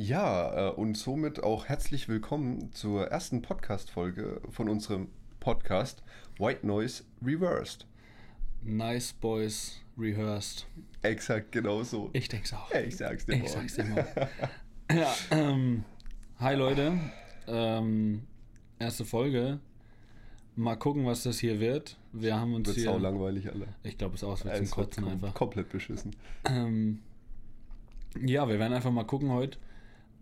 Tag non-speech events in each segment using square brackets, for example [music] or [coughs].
Ja, äh, und somit auch herzlich willkommen zur ersten Podcast-Folge von unserem Podcast White Noise Reversed. Nice Boys Rehearsed. Exakt, genau so. Ich denk's auch. Ich sag's dir Ich mal. sag's dir mal. [laughs] ja, ähm, hi Leute. Ähm, erste Folge. Mal gucken, was das hier wird. Wir haben uns Wird hier. sau langweilig, alle. Ich glaube, es ist aus, wird zum Kotzen einfach. komplett beschissen. Ähm, ja, wir werden einfach mal gucken heute,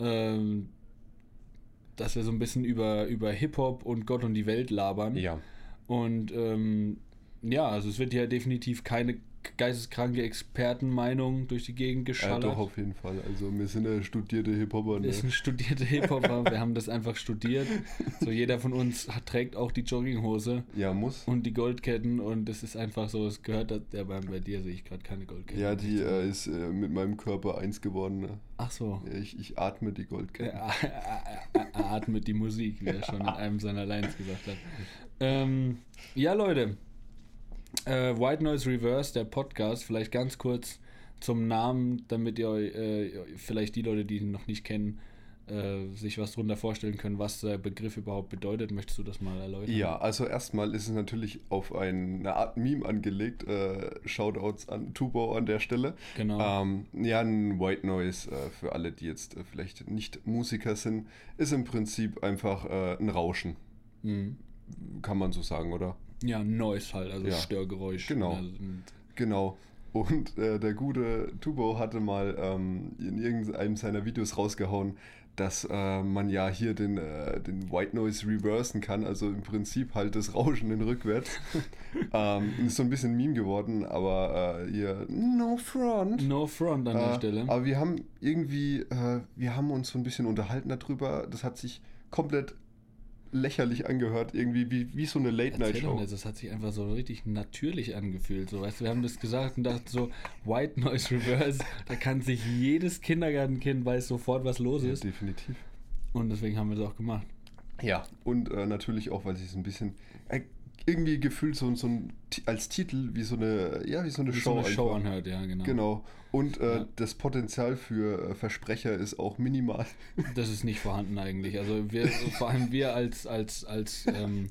ähm, dass wir so ein bisschen über, über Hip-Hop und Gott und die Welt labern. Ja. Und ähm, ja, also es wird ja definitiv keine geisteskranke Expertenmeinung durch die Gegend geschallert. doch, auf jeden Fall. Also, wir sind ja studierte Hip-Hopper. Ne? ist ein studierter Hip-Hopper, wir haben das einfach studiert. So jeder von uns hat, trägt auch die Jogginghose Ja, muss. und die Goldketten und es ist einfach so, es gehört, ja, bei, bei dir sehe ich gerade keine Goldketten. Ja, die äh, ist äh, mit meinem Körper eins geworden. Ne? Ach so. Ja, ich, ich atme die Goldkette. Er, er, [laughs] er atmet die Musik, wie er schon in einem seiner Lines gesagt hat. Ähm, ja, Leute. Äh, White Noise Reverse, der Podcast, vielleicht ganz kurz zum Namen, damit ihr euch, äh, vielleicht die Leute, die ihn noch nicht kennen, äh, sich was drunter vorstellen können, was der Begriff überhaupt bedeutet. Möchtest du das mal erläutern? Ja, also erstmal ist es natürlich auf eine Art Meme angelegt. Äh, Shoutouts an Tubo an der Stelle. Genau. Ähm, ja, ein White Noise äh, für alle, die jetzt äh, vielleicht nicht Musiker sind, ist im Prinzip einfach äh, ein Rauschen. Mhm. Kann man so sagen, oder? Ja, Noise halt, also Ja. Störgeräusch. Genau. Und- Genau. Und äh, der gute Tubo hatte mal ähm, in irgendeinem seiner Videos rausgehauen, dass äh, man ja hier den, äh, den White Noise reversen kann, also im Prinzip halt das Rauschen in rückwärts. [laughs] ähm, ist so ein bisschen Meme geworden, aber äh, hier, no front. no front an der Äh, Stelle. Aber wir haben irgendwie, äh, wir haben uns so ein bisschen unterhalten darüber. Das hat sich komplett lächerlich angehört, irgendwie wie, wie so eine Late-Night-Show. das hat sich einfach so richtig natürlich angefühlt. So, weißt wir haben das gesagt und dachten so, White Noise Reverse, da kann sich jedes Kindergartenkind weiß sofort, was los Ja, ist. definitiv. Und deswegen haben wir es auch gemacht. Ja, und äh, natürlich auch, weil sich so ein bisschen äh, irgendwie gefühlt so, so ein als Titel wie so eine, ja, wie so eine Wie Show. so eine Show anhört, ja, genau. Genau. Und äh, Ja. das Potenzial für äh, Versprecher ist auch minimal. [laughs] Das ist nicht vorhanden eigentlich. Also wir, vor allem wir als, als, als, ähm,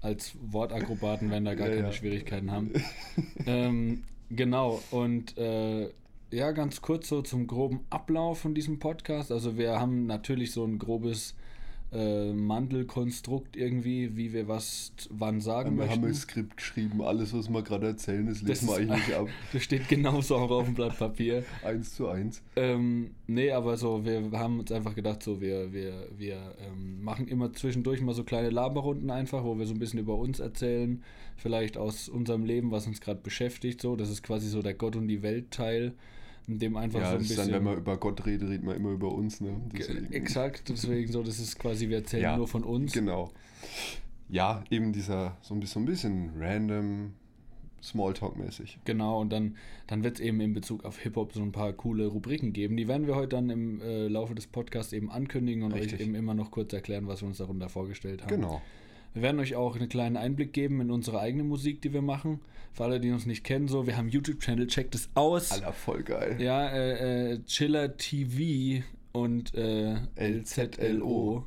als Wortakrobaten werden da gar Ja, keine ja. Schwierigkeiten haben. [laughs] ähm, genau, und äh, ja, ganz kurz so zum groben Ablauf von diesem Podcast. Also wir haben natürlich so ein grobes äh, Mantelkonstrukt irgendwie, wie wir was wann sagen wir haben möchten. ein Skript geschrieben, alles, was wir gerade erzählen, das Das lesen wir ist- eigentlich nicht [laughs] ab. Das steht genauso auch auf dem Blatt Papier. Eins zu eins. Ähm, nee, aber so, wir haben uns einfach gedacht, so, wir, wir, wir ähm, machen immer zwischendurch mal so kleine Laberrunden einfach, wo wir so ein bisschen über uns erzählen, vielleicht aus unserem Leben, was uns gerade beschäftigt, so. Das ist quasi so der Gott und die Welt Teil, in dem einfach Ja, so ein bisschen. dann, wenn man über Gott redet, redet man immer über uns, ne? Ge- Deswegen- Exakt, deswegen so, das ist quasi, wir erzählen Ja, nur von uns. Genau. Ja, eben dieser, so ein bisschen, so ein bisschen random, Smalltalk-mäßig. Genau, und dann, dann wird es eben in Bezug auf Hip-Hop so ein paar coole Rubriken geben. Die werden wir heute dann im äh, Laufe des Podcasts eben ankündigen und Richtig. euch eben immer noch kurz erklären, was wir uns darunter vorgestellt haben. Genau. Wir werden euch auch einen kleinen Einblick geben in unsere eigene Musik, die wir machen. Für alle, die uns nicht kennen, so, wir haben YouTube-Channel, checkt es aus. Alter, voll geil. Ja, äh, äh, Chiller TV und äh, LZLO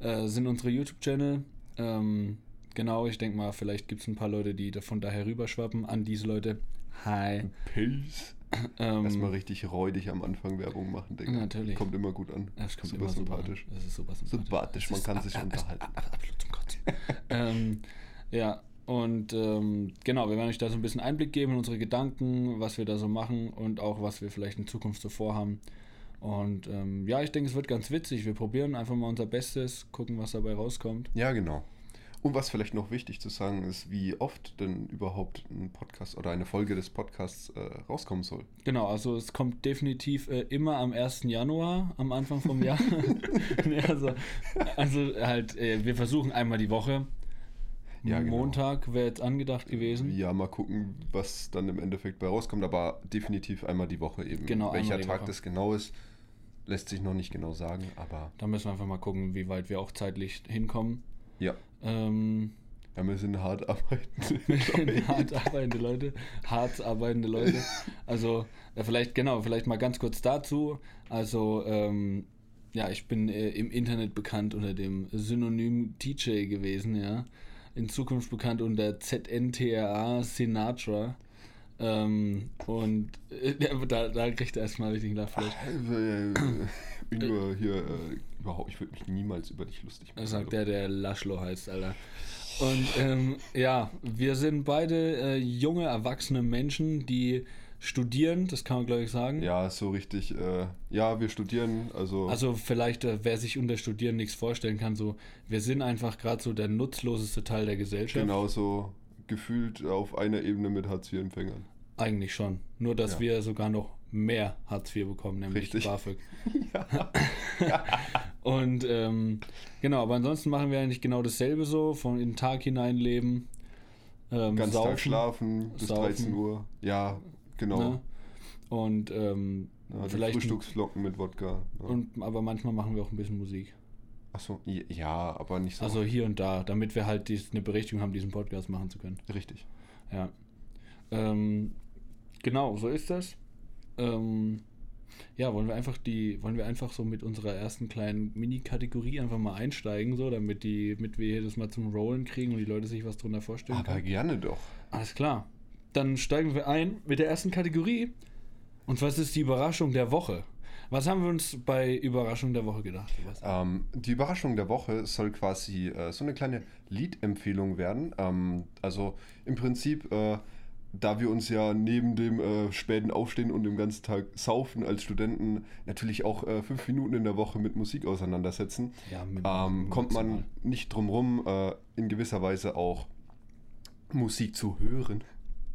äh, sind unsere YouTube-Channel. Ähm, genau, ich denke mal, vielleicht gibt es ein paar Leute, die davon daher rüberschwappen. An diese Leute, hi. Peace. Ähm, Erstmal richtig räudig am Anfang Werbung machen, denke Natürlich. Kommt immer gut an. Das kommt super immer super sympathisch. An. Das ist super sympathisch. Sympathisch, man kann sich [laughs] unterhalten. ab- ab- Absolut zum Kotzen. [laughs] ähm, ja, und ähm, genau, wir werden euch da so ein bisschen Einblick geben in unsere Gedanken, was wir da so machen und auch was wir vielleicht in Zukunft so vorhaben. Und ähm, ja, ich denke, es wird ganz witzig. Wir probieren einfach mal unser Bestes, gucken, was dabei rauskommt. Ja, genau. Und was vielleicht noch wichtig zu sagen ist, wie oft denn überhaupt ein Podcast oder eine Folge des Podcasts äh, rauskommen soll. Genau, also es kommt definitiv äh, immer am 1. Januar, am Anfang vom Jahr. [laughs] [laughs] nee, also, also halt, äh, wir versuchen einmal die Woche. Ja, genau. Montag wäre jetzt angedacht gewesen. Ja, mal gucken, was dann im Endeffekt bei rauskommt, aber definitiv einmal die Woche eben. Genau, Welcher einmal die Tag Woche. das genau ist, lässt sich noch nicht genau sagen, aber Da müssen wir einfach mal gucken, wie weit wir auch zeitlich hinkommen. ja. Ähm, Ja, wir sind hart arbeitend. [laughs] hart arbeitende Leute, hart arbeitende Leute. Also, ja, vielleicht, genau, vielleicht mal ganz kurz dazu. Also, ähm, ja, ich bin äh, im Internet bekannt unter dem Synonym TJ gewesen, ja. In Zukunft bekannt unter ZNTRA Sinatra. Ähm, und äh, da, da kriegt er erstmal richtig einen Lachfleisch. Ich bin nur hier, äh, überhaupt, ich würde mich niemals über dich lustig machen. Das sagt der, der Laschlo heißt, Alter. Und ähm, ja, wir sind beide äh, junge, erwachsene Menschen, die studieren, das kann man glaube ich sagen. Ja, so richtig. Äh, ja, wir studieren, also. Also vielleicht, äh, wer sich unter Studieren nichts vorstellen kann, so, wir sind einfach gerade so der nutzloseste Teil der Gesellschaft. Genauso gefühlt auf einer Ebene mit Hartz-IV-Empfängern. Eigentlich schon. Nur, dass Ja. wir sogar noch mehr Hartz IV bekommen, nämlich Richtig. BAföG. [laughs] [laughs] Und ähm, genau, aber ansonsten machen wir eigentlich genau dasselbe so, von in den Tag hinein leben. Ähm, Ganz Tag schlafen bis saufen. 13 Uhr. Ja, genau. Ne? Und ähm, Ja, vielleicht. Frühstücksflocken mit Wodka. Ja. Und, aber manchmal machen wir auch ein bisschen Musik. Achso, ja, aber nicht so. Also hier und da, damit wir halt dies, eine Berechtigung haben, diesen Podcast machen zu können. richtig. Ja. Ähm, genau, so ist das. Ähm, ja, wollen wir einfach die, wollen wir einfach so mit unserer ersten kleinen Mini-Kategorie einfach mal einsteigen, so, damit die, damit wir hier das mal zum Rollen kriegen und die Leute sich was drunter vorstellen Aber können. gerne doch. Alles klar. Dann steigen wir ein mit der ersten Kategorie. Und was ist die Überraschung der Woche? Was haben wir uns bei Überraschung der Woche gedacht? Ähm, die Überraschung der Woche soll quasi äh, so eine kleine Liedempfehlung werden. Ähm, also im Prinzip, äh, da wir uns ja neben dem äh, späten Aufstehen und dem ganzen Tag Saufen als Studenten natürlich auch äh, fünf Minuten in der Woche mit Musik auseinandersetzen, Ja, mit- ähm, kommt man nicht drum rum, äh, in gewisser Weise auch Musik zu hören.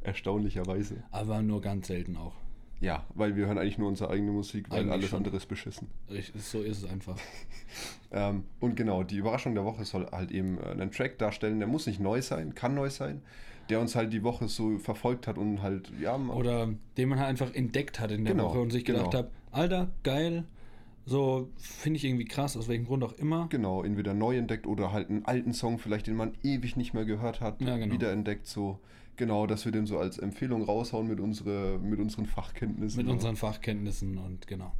Erstaunlicherweise. Aber nur ganz selten auch. Ja, weil wir hören eigentlich nur unsere eigene Musik, weil Eigentlich alles schon. andere ist beschissen. Richtig, So ist es einfach. [laughs] Ähm, und genau, die Überraschung der Woche soll halt eben äh, einen Track darstellen, der muss nicht neu sein, kann neu sein, der uns halt die Woche so verfolgt hat und halt, ja, Oder den man halt einfach entdeckt hat in der Genau, Woche und sich gedacht genau. hat, Alter, geil, so finde ich irgendwie krass, aus welchem Grund auch immer. genau, entweder neu entdeckt oder halt einen alten Song vielleicht, den man ewig nicht mehr gehört hat, Ja, genau. wiederentdeckt, so. Genau, dass wir den so als Empfehlung raushauen mit, unsere, mit unseren Fachkenntnissen. Mit unseren Fachkenntnissen und genau.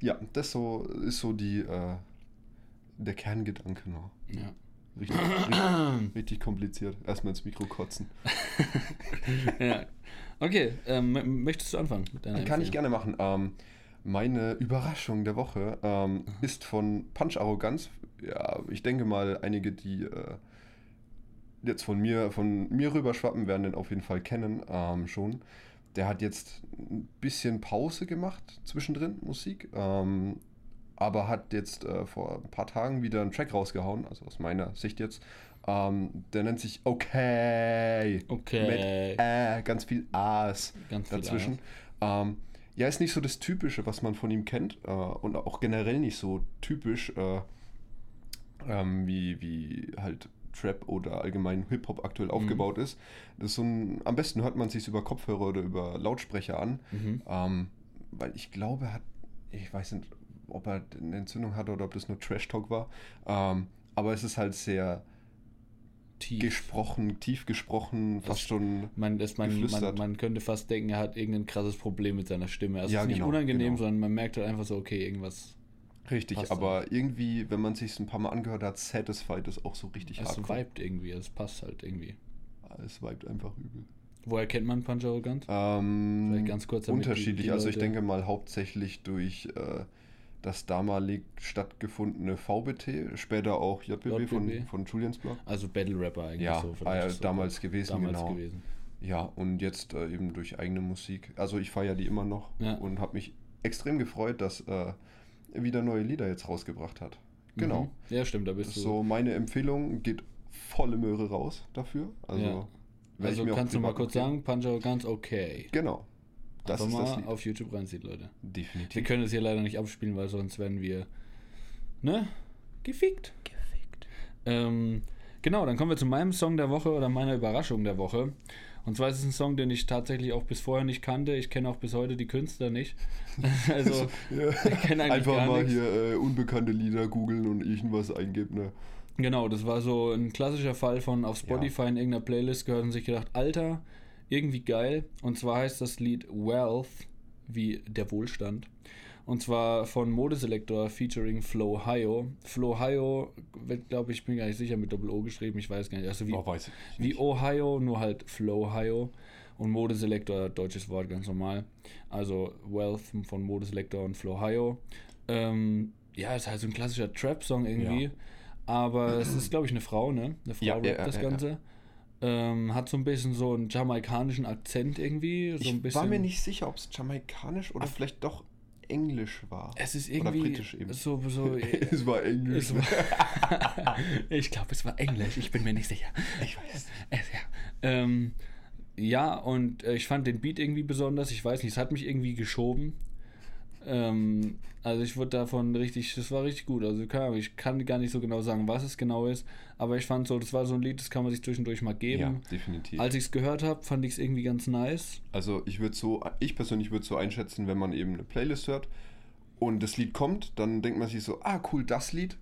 Ja, das so ist so die, äh, der Kerngedanke noch. Ja. Richtig, richtig, richtig kompliziert. Erstmal ins Mikro kotzen. [laughs] ja. Okay, ähm, möchtest du anfangen mit deiner Kann ich gerne machen. Ähm, meine Überraschung der Woche ähm, ist von Punch Arroganz. Ja, ich denke mal, einige, die äh, jetzt von mir, von mir rüberschwappen, werden den auf jeden Fall kennen ähm, schon. Der hat jetzt ein bisschen Pause gemacht zwischendrin, Musik. Ähm, aber hat jetzt äh, vor ein paar Tagen wieder einen Track rausgehauen, also aus meiner Sicht jetzt. Ähm, der nennt sich Okay. Okay. Mit äh, ganz viel A's Ganz viel dazwischen. Ähm, ja, ist nicht so das Typische, was man von ihm kennt äh, und auch generell nicht so typisch äh, ähm, wie, wie halt Trap oder allgemein Hip-Hop aktuell Mhm. aufgebaut ist. Das ist so ein, am besten hört man es sich über Kopfhörer oder über Lautsprecher an, Mhm. ähm, weil ich glaube, er hat, ich weiß nicht, ob er eine Entzündung hatte oder ob das nur Trash-Talk war, ähm, aber es ist halt sehr Tief. gesprochen, tief gesprochen, fast schon Man, das, man, man, man könnte fast denken, er hat irgendein krasses Problem mit seiner Stimme. Also Ja, es ist nicht genau, unangenehm, genau. sondern man merkt halt einfach so, okay, irgendwas. Richtig, Passt aber irgendwie, wenn man sich ein paar Mal angehört hat, Satisfied ist auch so richtig Es hardcore. vibet irgendwie, es passt halt irgendwie. Es vibet einfach übel. Woher kennt man Punch Arrogant? Ähm, Vielleicht ganz kurz, Unterschiedlich, die- die also ich denke mal hauptsächlich durch äh, das damalig stattgefundene VBT, später auch JBB, Von, von Julians Blog. Also Battle Rapper eigentlich Ja, so. ah ja, so damals gewesen, damals genau. gewesen. Ja, und jetzt äh, eben durch eigene Musik. Also ich feiere die immer noch Ja. und habe mich extrem gefreut, dass äh, wieder neue Lieder jetzt rausgebracht hat. Genau. Mhm. Ja, stimmt, da bist du. So, meine Empfehlung geht volle Möhre raus dafür. Also, Ja. also kannst du mal kurz sagen, Punch Arrogant, okay. Genau. Das Einfach ist mal das Lied. auf YouTube reinzieht, Leute. Wir Definitiv. können es hier leider nicht abspielen, weil sonst werden wir, ne? Gefickt. Gefickt. Ähm, genau, dann kommen wir zu meinem Song der Woche oder meiner Überraschung der Woche. Und zwar ist es ein Song, den ich tatsächlich auch bis vorher nicht kannte. Ich kenne auch bis heute die Künstler nicht. [laughs] also, [laughs] Ja. ich kenne eigentlich Einfach gar mal nichts. hier äh, unbekannte Lieder googeln und irgendwas eingeben. Ne? Genau, das war so ein klassischer Fall von auf Spotify in irgendeiner Playlist gehört und sich gedacht, Alter, irgendwie geil. Und zwar heißt das Lied Wealth, wie der Wohlstand. Und zwar von Modeselektor featuring Flo Hio. Flo Hio wird, glaube ich, bin gar nicht sicher, mit Doppel-O geschrieben, ich weiß gar nicht. Also wie, Oh, wie. Ohio, nur halt Flow Hio. Und Modeselektor, deutsches Wort, ganz normal. Also Wealth von Modeselektor und Flow Hio. Ähm, ja, ist halt so ein klassischer Trap-Song irgendwie. Ja. Aber es ist, glaube ich, eine Frau, ne? Eine Frau Ja, rappt ja, das Ganze. Ähm, hat so ein bisschen so einen jamaikanischen Akzent irgendwie. So ein Ich war mir nicht sicher, ob es jamaikanisch oder vielleicht doch englisch war. Es ist Oder irgendwie britisch eben. so, so [laughs] es war englisch. Es war, [laughs] ich glaube, es war Englisch. Ich bin mir nicht sicher. Ich weiß. Es, ja. Ähm, ja, und äh, ich fand den Beat irgendwie besonders. Ich weiß nicht, es hat mich irgendwie geschoben. Ähm, also ich wurde davon richtig, das war richtig gut. Also keine Ahnung, ich kann gar nicht so genau sagen, was es genau ist, aber ich fand so, das war so ein Lied, das kann man sich zwischendurch mal Ja, geben. definitiv. Als ich es gehört habe, fand ich es irgendwie ganz nice. Also ich würde so, ich persönlich würde so einschätzen, wenn man eben eine Playlist hört und das Lied kommt, dann denkt man sich so, ah cool, das Lied.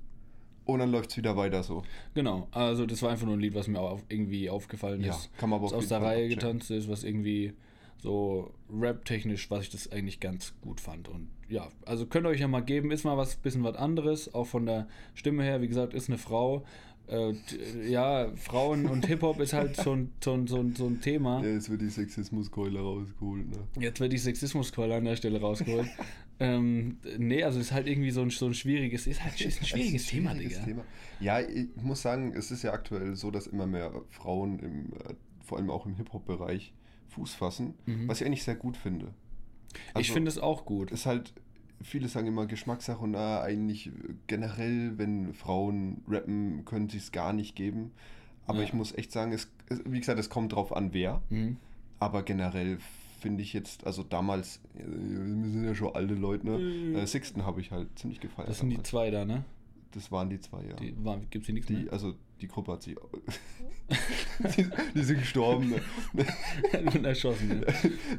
Und dann läuft es wieder weiter so. Genau, also das war einfach nur ein Lied, was mir auch irgendwie aufgefallen Ja, ist. kann man aber was aus der Reihe getanzt ist, was irgendwie so rap-technisch, was ich das eigentlich ganz gut fand. Und ja, also könnt ihr euch ja mal geben, ist mal was bisschen was anderes, auch von der Stimme her, wie gesagt, ist eine Frau. Äh, ja, Frauen und Hip-Hop ist halt so ein, so ein, so ein, ein Thema. jetzt wird die Sexismuskeule rausgeholt, ne? Jetzt wird die Sexismuskeule an der Stelle rausgeholt. [laughs] ähm, nee, also ist halt irgendwie so ein, so ein schwieriges, ist halt ist ein schwieriges Es ist Thema, schwieriges Digga. Thema. Ja, ich muss sagen, es ist ja aktuell so, dass immer mehr Frauen, im, äh, vor allem auch im Hip-Hop-Bereich, Fuß fassen, was ich eigentlich sehr gut finde. Mhm. ich Also, finde es auch gut. ist halt, viele sagen immer Geschmackssache und ah, eigentlich generell, wenn Frauen rappen, können sie es gar nicht geben. Aber Ja. ich muss echt sagen, es, es, wie gesagt, es kommt drauf an, wer. Mhm. Aber generell finde ich jetzt, also damals, äh, wir sind ja schon alte Leute, ne? Mhm. Äh, Sixten habe ich halt ziemlich gefeiert. Das sind die damals. zwei da, ne? Das waren die zwei, ja. Die, war, gibt's hier nichts Die, mehr? also die Gruppe hat sich. [laughs] die, die sind gestorben. Ne? [laughs] Und erschossen, ne?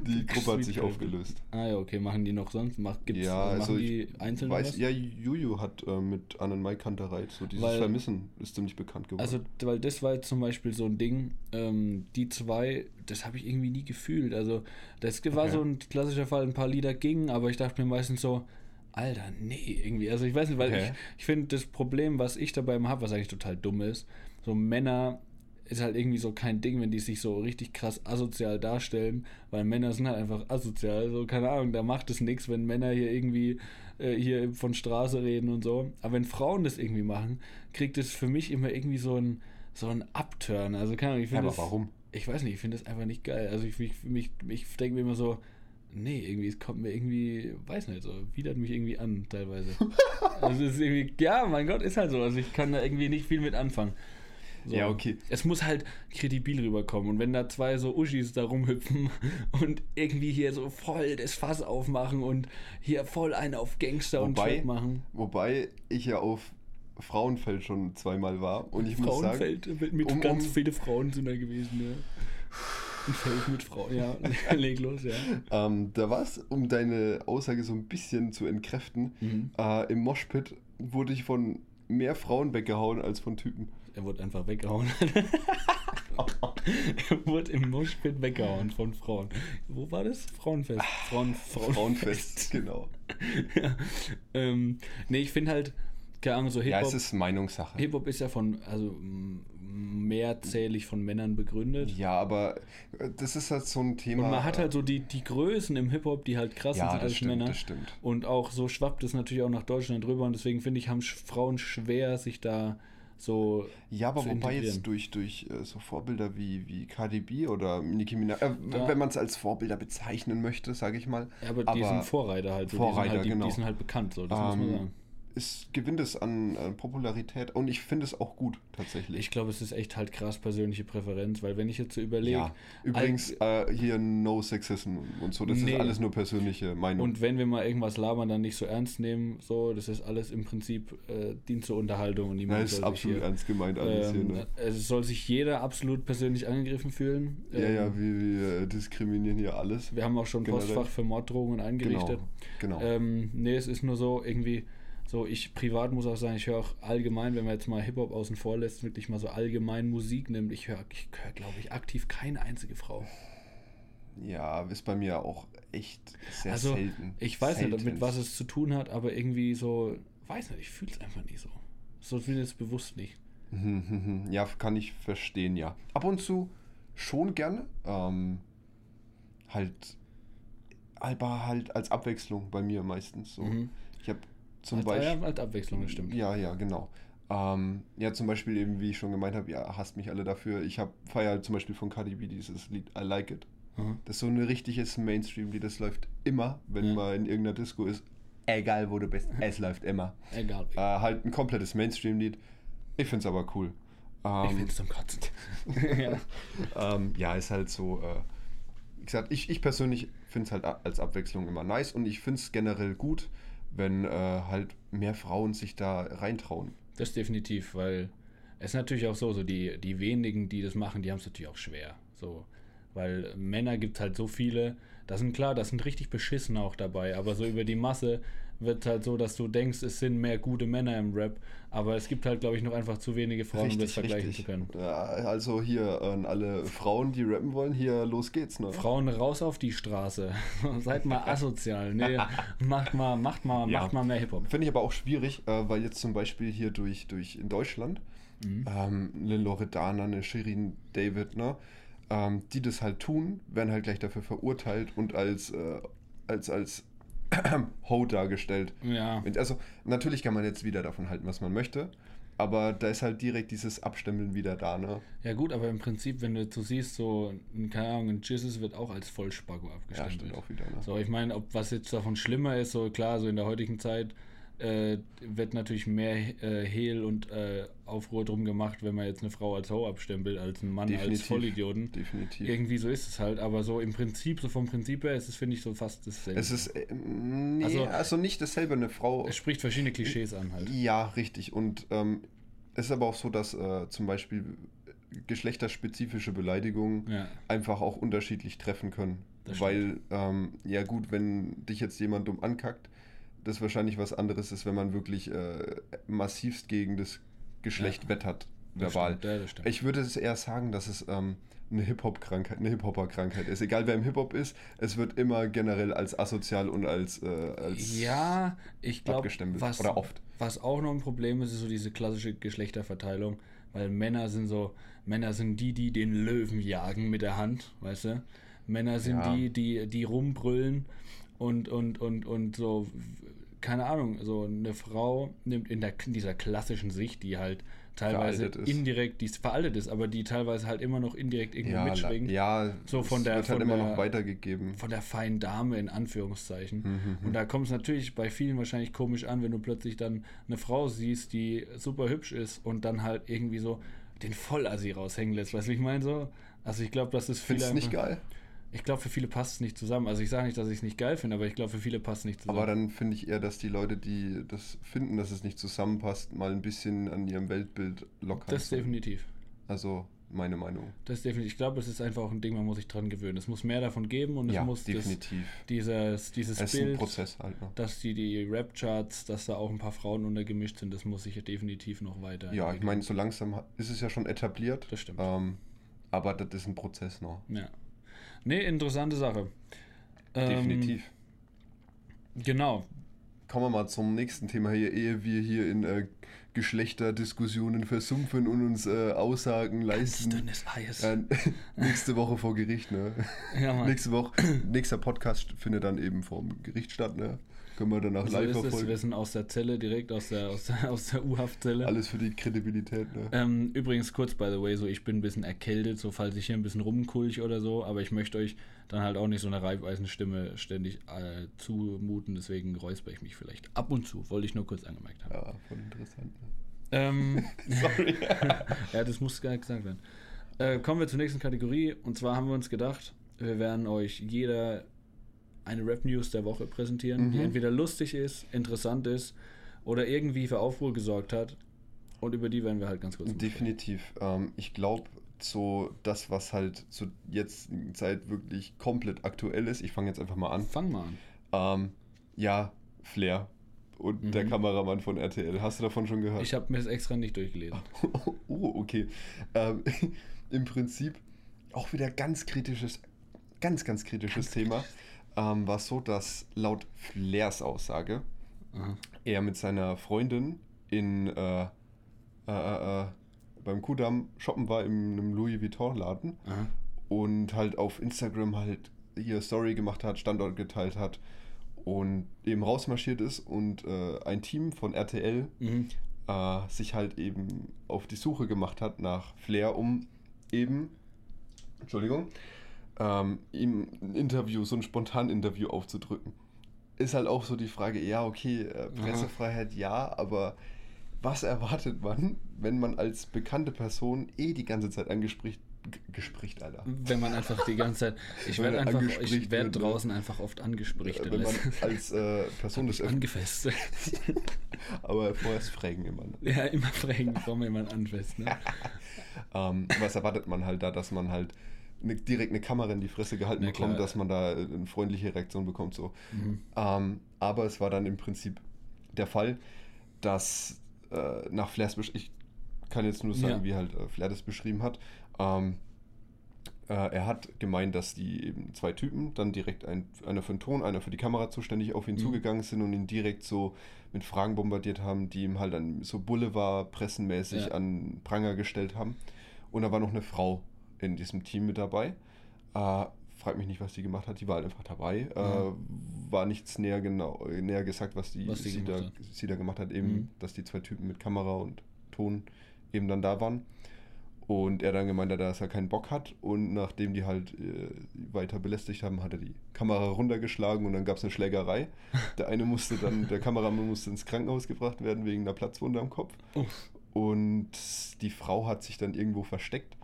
Die Gruppe hat sich aufgelöst. Ah ja, okay, machen die noch sonst? Mach, gibt's, Ja, machen also die einzeln weiß, was? ja, Juju hat äh, mit Annen Mai Kantereit so dieses Weil- Vermissen ist ziemlich bekannt geworden. Also, weil das war jetzt zum Beispiel so ein Ding, ähm, die zwei, das habe ich irgendwie nie gefühlt. Also, das war Okay. so ein klassischer Fall, ein paar Lieder gingen, aber ich dachte mir meistens so, Alter, nee, irgendwie. Also, ich weiß nicht, weil Okay. ich, ich finde, das Problem, was ich dabei immer habe, was eigentlich total dumm ist, so Männer ist halt irgendwie so kein Ding, wenn die sich so richtig krass asozial darstellen, weil Männer sind halt einfach asozial. Also, keine Ahnung, da macht es nichts, wenn Männer hier irgendwie äh, hier von Straße reden und so. Aber wenn Frauen das irgendwie machen, kriegt es für mich immer irgendwie so ein, so ein Upturn. Also, keine Ahnung, ich finde aber das, warum? Ich weiß nicht, ich finde das einfach nicht geil. Also, ich, ich, mich, ich denke mir immer so, nee, irgendwie, es kommt mir irgendwie, weiß nicht, so, widert mich irgendwie an, teilweise. [laughs] also, es ist irgendwie, ja, mein Gott, ist halt so. Also, ich kann da irgendwie nicht viel mit anfangen. So. Ja, okay. Es muss halt kredibil rüberkommen. Und wenn da zwei so Uschis da rumhüpfen [laughs] und irgendwie hier so voll das Fass aufmachen und hier voll einen auf Gangster und Wobei- Trap machen. Wobei ich ja auf Frauenfeld schon zweimal war und ich muss sagen, Frauenfeld mit, mit um- ganz um- viele Frauen sind da gewesen, ja. [laughs] [laughs] Ein Feld mit Frauen, ja. [laughs] [laughs] Leg los, ja. ähm, da war es, um deine Aussage so ein bisschen zu entkräften, Mhm. äh, im Moshpit wurde ich von mehr Frauen weggehauen als von Typen. Er wurde einfach weggehauen. er wurde im Moshpit weggehauen von Frauen. Wo war das? Frauenfest. Frauen, Frauenfest, genau. ja. ähm, nee, ich finde halt, keine Ahnung, so Ja, Hip-Hop. es ist Meinungssache. Hip-Hop ist ja von, also mehrzählig von Männern begründet. Ja, aber äh, das ist halt so ein Thema. Und man hat halt so die, die Größen im Hip-Hop, die halt krass ja, sind als stimmt, Männer. das stimmt. Und auch so schwappt es natürlich auch nach Deutschland rüber. Und deswegen finde ich, haben Frauen schwer, sich da so. Ja, aber wobei jetzt durch, durch äh, so Vorbilder wie, wie Cardi B oder Nicki Minaj, äh, Ja. wenn man es als Vorbilder bezeichnen möchte, sage ich mal, Ja, aber, die sind Vorreiter halt. So. Vorreiter, die sind halt, die, genau. die sind halt bekannt, so, das muss man Ähm, sagen. Es gewinnt es an, an Popularität und ich finde es auch gut, tatsächlich. Ich glaube, es ist echt halt krass persönliche Präferenz, weil wenn ich jetzt so überlege. ja, übrigens äh, hier No Sexism und so, das Nee. ist alles nur persönliche Meinung. Und wenn wir mal irgendwas labern, dann nicht so ernst nehmen, so, das ist alles im Prinzip äh, dient zur Unterhaltung und niemand ist soll sich absolut hier, ernst gemeint alles hier. ähm, Ne? Es soll sich jeder absolut persönlich angegriffen fühlen. Ja, Ähm, ja, wir, wir diskriminieren hier alles. Wir haben auch schon. Postfach für Morddrohungen eingerichtet. Genau, genau. Ähm, nee, es ist nur so irgendwie, so ich privat muss auch sagen, ich höre auch allgemein, wenn man jetzt mal Hip-Hop außen vor lässt, wirklich mal so allgemein Musik nimmt, ich höre, ich höre glaube ich, aktiv keine einzige Frau. Ja, ist bei mir auch echt sehr also, selten. ich weiß nicht, Seltenst. mit was es zu tun hat, aber irgendwie so, weiß nicht, ich fühle es einfach nicht so. So es bewusst nicht. [laughs] Ja, kann ich verstehen, ja. Ab und zu schon gerne. Ähm, halt, aber halt als Abwechslung bei mir meistens so. Mhm. Ich habe zum Beispiel. Ja, als Abwechslung, das stimmt. Ja, ja, genau. Ähm, ja, zum Beispiel eben, wie ich schon gemeint habe, ja, hasst mich alle dafür. Ich habe halt zum Beispiel von Cardi B dieses Lied I Like It. Mhm. Das ist so ein richtiges Mainstream-Lied, das läuft immer, wenn Ja. man in irgendeiner Disco ist. Egal, wo du bist, [laughs] es läuft immer. Egal. Äh, halt ein komplettes Mainstream-Lied. Ich find's aber cool. Ähm, ich finde es zum Kotzen. [laughs] ja. ähm, ja, ist halt so. Äh, wie gesagt, ich, ich persönlich finde es halt als Abwechslung immer nice und ich finde es generell gut, wenn äh, halt mehr Frauen sich da reintrauen. Das definitiv, weil es ist natürlich auch so, so die, die wenigen, die das machen, die haben es natürlich auch schwer. So, weil Männer gibt halt so viele, das sind klar, das sind richtig beschissen auch dabei, aber so über die Masse wird halt so, dass du denkst, es sind mehr gute Männer im Rap, aber es gibt halt, glaube ich, noch einfach zu wenige Frauen, um das vergleichen zu können. Ja, also hier an alle Frauen, die rappen wollen, hier los geht's, ne? Frauen raus auf die Straße. [laughs] Seid mal asozial. Nee, [laughs] macht mal, macht mal, Ja. macht mal mehr Hip-Hop. Finde ich aber auch schwierig, äh, weil jetzt zum Beispiel hier durch, durch in Deutschland Mhm. ähm, eine Loredana, eine Shirin David, ne, ähm, die das halt tun, werden halt gleich dafür verurteilt und als, äh, als, als [coughs] Ho dargestellt. Ja. Also natürlich kann man jetzt wieder davon halten, was man möchte, aber da ist halt direkt dieses Abstempeln wieder da, ne? Ja gut, aber im Prinzip, wenn du so siehst, so, ein- keine Ahnung, ein Jesus wird auch als Vollspacko Ja, abgestempelt. stimmt auch wieder, ne? So, ich meine, ob was jetzt davon schlimmer ist, so klar, so in der heutigen Zeit äh, wird natürlich mehr äh, Hehl und äh, Aufruhr drum gemacht, wenn man jetzt eine Frau als Ho abstempelt, als ein Mann als Vollidioten. Definitiv. Irgendwie so ist es halt, aber so im Prinzip, so vom Prinzip her ist es, finde ich, so fast dasselbe. Es ist, äh, nee, Also- also, nicht dasselbe, eine Frau. es spricht verschiedene Klischees an halt. Ja, richtig. Und ähm, es ist aber auch so, dass äh, zum Beispiel geschlechterspezifische Beleidigungen Ja, einfach auch unterschiedlich treffen können. Das Weil, ähm, ja gut, wenn dich jetzt jemand dumm ankackt, das wahrscheinlich was anderes ist, wenn man wirklich äh, massivst gegen das Geschlecht Ja. wettert, verbal. stimmt, ja. Ich würde es eher sagen, dass es ähm, eine Hip-Hop-Krankheit, eine Hip-Hopper-Krankheit ist. Egal wer im Hip-Hop ist, es wird immer generell als asozial und als, äh, als Ja, ich glaube, abgestempelt. was, Oder oft. was auch noch ein Problem ist, ist so diese klassische Geschlechterverteilung, weil Männer sind so, Männer sind die, die den Löwen jagen mit der Hand, weißt du? Männer sind Ja. die, die, die rumbrüllen und, und, und, und so, keine Ahnung, so eine Frau nimmt in, der, in dieser klassischen Sicht, die halt teilweise indirekt, die veraltet ist, aber die teilweise halt immer noch indirekt irgendwo Ja, mitschwingt. ja, So von der- wird halt von immer der- noch weitergegeben. von der feinen Dame in Anführungszeichen. Mhm, Und da kommt es natürlich bei vielen wahrscheinlich komisch an, wenn du plötzlich dann eine Frau siehst, die super hübsch ist und dann halt irgendwie so den Vollassi raushängen lässt. Weißt du, ich meine so? Also ich glaube, das ist viele. Findest du nicht geil? Ich glaube, für viele passt es nicht zusammen. Also ich sage nicht, dass ich es nicht geil finde, aber ich glaube, für viele passt es nicht zusammen. Aber dann finde ich eher, dass die Leute, die das finden, dass es nicht zusammenpasst, mal ein bisschen an ihrem Weltbild lockern. das sollen. definitiv. Also meine Meinung. Das definitiv. Ich glaube, es ist einfach auch ein Ding, man muss sich dran gewöhnen. Es muss mehr davon geben und es ja, muss das, definitiv. dieses, dieses Es ist ein Bild, Prozess halt. Ne? dass die, die Rap-Charts, dass da auch ein paar Frauen untergemischt sind, das muss sich definitiv noch weiter. Ja, ich meine, so langsam ist es ja schon etabliert. Das stimmt. Ähm, aber das ist ein Prozess noch. Ja. Nee, interessante Sache. Ähm, Definitiv. Genau. Kommen wir mal zum nächsten Thema hier, ehe wir hier in äh, Geschlechterdiskussionen versumpfen und uns äh, Aussagen leisten. Dünnes Eis. Äh, [laughs] nächste Woche vor Gericht, ne? Ja, Mann. Nächste Woche, nächster Podcast findet dann eben vor dem Gericht statt, ne? Können wir danach so live ist verfolgen. Wir sind aus der Zelle, direkt aus der, aus der, aus der U-Haftzelle. Alles für die Kredibilität, ne? Ähm, übrigens kurz, by the way, so ich bin ein bisschen erkältet, so falls ich hier ein bisschen rumkulch oder so, aber ich möchte euch dann halt auch nicht so eine Reifeisenstimme ständig äh, zumuten, deswegen räusper ich mich vielleicht ab und zu, wollte ich nur kurz angemerkt haben. Ja, voll interessant. Ne? Ähm, [laughs] Sorry. [laughs] ja, das muss gar nicht gesagt werden. Äh, kommen wir zur nächsten Kategorie und zwar haben wir uns gedacht, wir werden euch jeder eine Rap-News der Woche präsentieren, die Mhm. entweder lustig ist, interessant ist oder irgendwie für Aufruhr gesorgt hat und über die werden wir halt ganz kurz. Definitiv. Ähm, ich glaube, so das, was halt zu jetzigen Zeit wirklich komplett aktuell ist, ich fange jetzt einfach mal an. Fang mal an. Ähm, ja, Flair und Mhm. der Kameramann von RTL. Hast du davon schon gehört? Ich habe mir das extra nicht durchgelesen. [laughs] oh, okay. Ähm, [laughs] Im Prinzip auch wieder ganz kritisches ganz, ganz kritisches Thema, ähm, war so, dass laut Flairs Aussage Aha. er mit seiner Freundin in äh, äh, äh, beim Kudamm shoppen war in einem Louis Vuitton Laden Aha. und halt auf Instagram halt hier Story gemacht hat, Standort geteilt hat und eben rausmarschiert ist und äh, ein Team von RTL Mhm. äh, sich halt eben auf die Suche gemacht hat nach Flair, um eben, Entschuldigung, ähm, ihm ein Interview, so ein Spontan-Interview aufzudrücken. Ist halt auch so die Frage, ja, okay, äh, Pressefreiheit ja, aber was erwartet man, wenn man als bekannte Person eh die ganze Zeit angespricht, gespricht, Alter. Wenn man einfach die ganze Zeit. Ich werde einfach, ich werde ne? draußen einfach oft angespricht. Wenn man [laughs] als äh, Person des angefasst. [laughs] aber vorerst fragen immer. Ne? ja, immer fragen, bevor man jemand anfasst. Ne? [laughs] Ähm, was erwartet man halt da, dass man halt ne, direkt eine Kamera in die Fresse gehalten Na bekommt, dass man da äh, eine freundliche Reaktion bekommt. So. Mhm. Ähm, aber es war dann im Prinzip der Fall, dass äh, nach Flairs Besch ich kann jetzt nur sagen, Ja. wie halt äh, Flair das beschrieben hat. Ähm, äh, er hat gemeint, dass die eben zwei Typen, dann direkt ein, einer für den Ton, einer für die Kamera zuständig, auf ihn Mhm. zugegangen sind und ihn direkt so mit Fragen bombardiert haben, die ihm halt dann so Boulevard-pressenmäßig Ja. an Pranger gestellt haben. Und da war noch eine Frau in diesem Team mit dabei. Äh, frag mich nicht, was die gemacht hat. Die war halt einfach dabei. Äh, war nichts näher genau näher gesagt, was die, Was die sie, da, gemacht sie da gemacht hat. Eben, Mhm. dass die zwei Typen mit Kamera und Ton eben dann da waren. Und er dann gemeint hat, dass er keinen Bock hat. Und nachdem die halt äh, weiter belästigt haben, hat er die Kamera runtergeschlagen und dann gab es eine Schlägerei. [laughs] Der eine musste dann, der Kameramann musste ins Krankenhaus gebracht werden wegen einer Platzwunde am Kopf. Uff. Und die Frau hat sich dann irgendwo versteckt.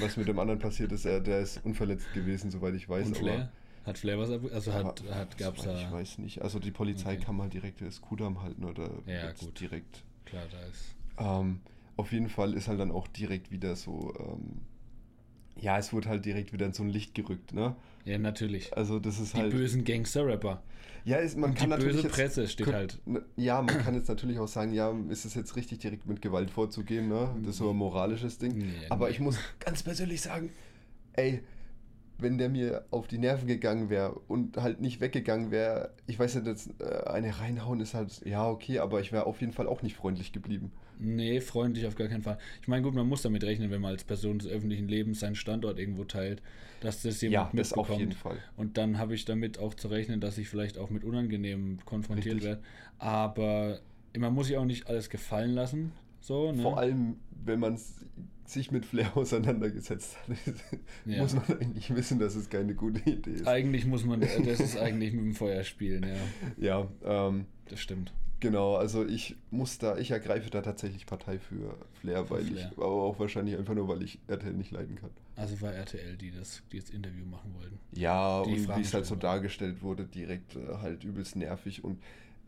Was mit dem anderen passiert ist, er, der ist unverletzt gewesen, soweit ich weiß. Und Flair? Hat Flair was ab? Also hat, aber- hat gab's da. Ich weiß nicht. Also die Polizei Okay. kann mal direkt das Kudamm halten oder Ja, gut. direkt Klar, da ist. ähm, auf jeden Fall ist halt dann auch direkt wieder so, ähm, ja, es wurde halt direkt wieder in so ein Licht gerückt, ne? Ja, natürlich. Also das ist Die halt, bösen Gangster-Rapper. Ja, ist, man Und kann die natürlich böse jetzt, Presse steht halt. ne, ja, man kann jetzt natürlich auch sagen, ja, ist es jetzt richtig direkt mit Gewalt vorzugehen, ne? Das ist so ein moralisches Ding. Nee, Aber nee. ich muss ganz persönlich sagen, ey, wenn der mir auf die Nerven gegangen wäre und halt nicht weggegangen wäre, ich weiß ja, dass äh, eine reinhauen ist halt, ja, okay, aber ich wäre auf jeden Fall auch nicht freundlich geblieben. Nee, freundlich auf gar keinen Fall. Ich meine, gut, man muss damit rechnen, wenn man als Person des öffentlichen Lebens seinen Standort irgendwo teilt, dass das jemand Ja, das auf mitbekommt. jeden Fall. Und dann habe ich damit auch zu rechnen, dass ich vielleicht auch mit Unangenehmen konfrontiert Richtig. werde. Aber man muss sich auch nicht alles gefallen lassen. So, ne? Vor allem, wenn man sich mit Flair [laughs] auseinandergesetzt hat, [laughs] Ja. muss man eigentlich wissen, dass es keine gute Idee ist. Eigentlich muss man, das ist [laughs] eigentlich mit dem Feuer spielen, ja. Ja, ähm, Das stimmt. Genau, also ich muss da, ich ergreife da tatsächlich Partei für Flair, weil Flair. ich, aber auch wahrscheinlich einfach nur, weil ich RTL nicht leiden kann. Also war RTL, die das, die das Interview machen wollten. Ja, Die und wie es halt so dargestellt wurde, direkt äh, halt übelst nervig und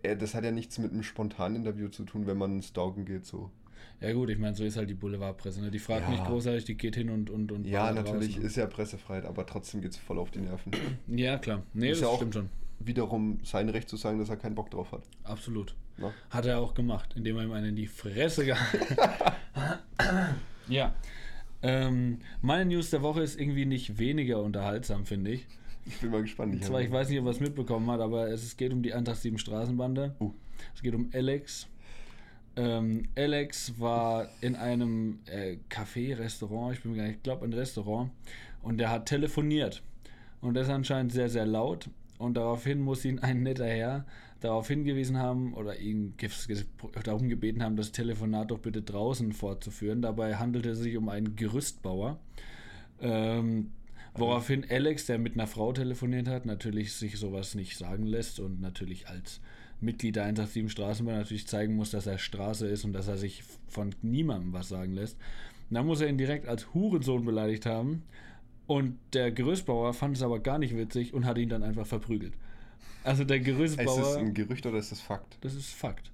äh, das hat ja nichts mit einem spontanen Interview zu tun, wenn man stalken geht, so. Ja gut, ich meine, so ist halt die Boulevardpresse. Ne? Die fragt Ja. nicht großartig, die geht hin und und und Ja, natürlich raus, ne? ist ja Pressefreiheit, aber trotzdem geht es voll auf die Nerven. Ja, klar. Nee, Ist das ja auch- stimmt schon. Wiederum sein Recht zu sagen, dass er keinen Bock drauf hat. Absolut. Ne? Hat er auch gemacht, indem er ihm einen in die Fresse gehauen [laughs] Ja. Ähm, meine News der Woche ist irgendwie nicht weniger unterhaltsam, finde ich. Ich bin mal gespannt. Und zwar, ich weiß nicht, ob er es mitbekommen hat, aber es, es geht um die Eintracht 7 Straßenbande. Uh. Es geht um Alex. Ähm, Alex war in einem äh, Café, Restaurant, ich bin mir gar nicht, ich glaube ein Restaurant, und der hat telefoniert. Und das anscheinend sehr, sehr laut. Und daraufhin muss ihn ein netter Herr darauf hingewiesen haben oder ihn darum gebeten haben, das Telefonat doch bitte draußen fortzuführen. Dabei handelte es sich um einen Gerüstbauer. Ähm, woraufhin Alex, der mit einer Frau telefoniert hat, natürlich sich sowas nicht sagen lässt und natürlich als Mitglied der 187 Straßenbahn natürlich zeigen muss, dass er Straße ist und dass er sich von niemandem was sagen lässt. Und dann muss er ihn direkt als Hurensohn beleidigt haben. Und der Gerüstbauer fand es aber gar nicht witzig und hat ihn dann einfach verprügelt. Also der [laughs] Ist Gerüstbauer. das ein Gerücht oder ist das Fakt? Das ist Fakt.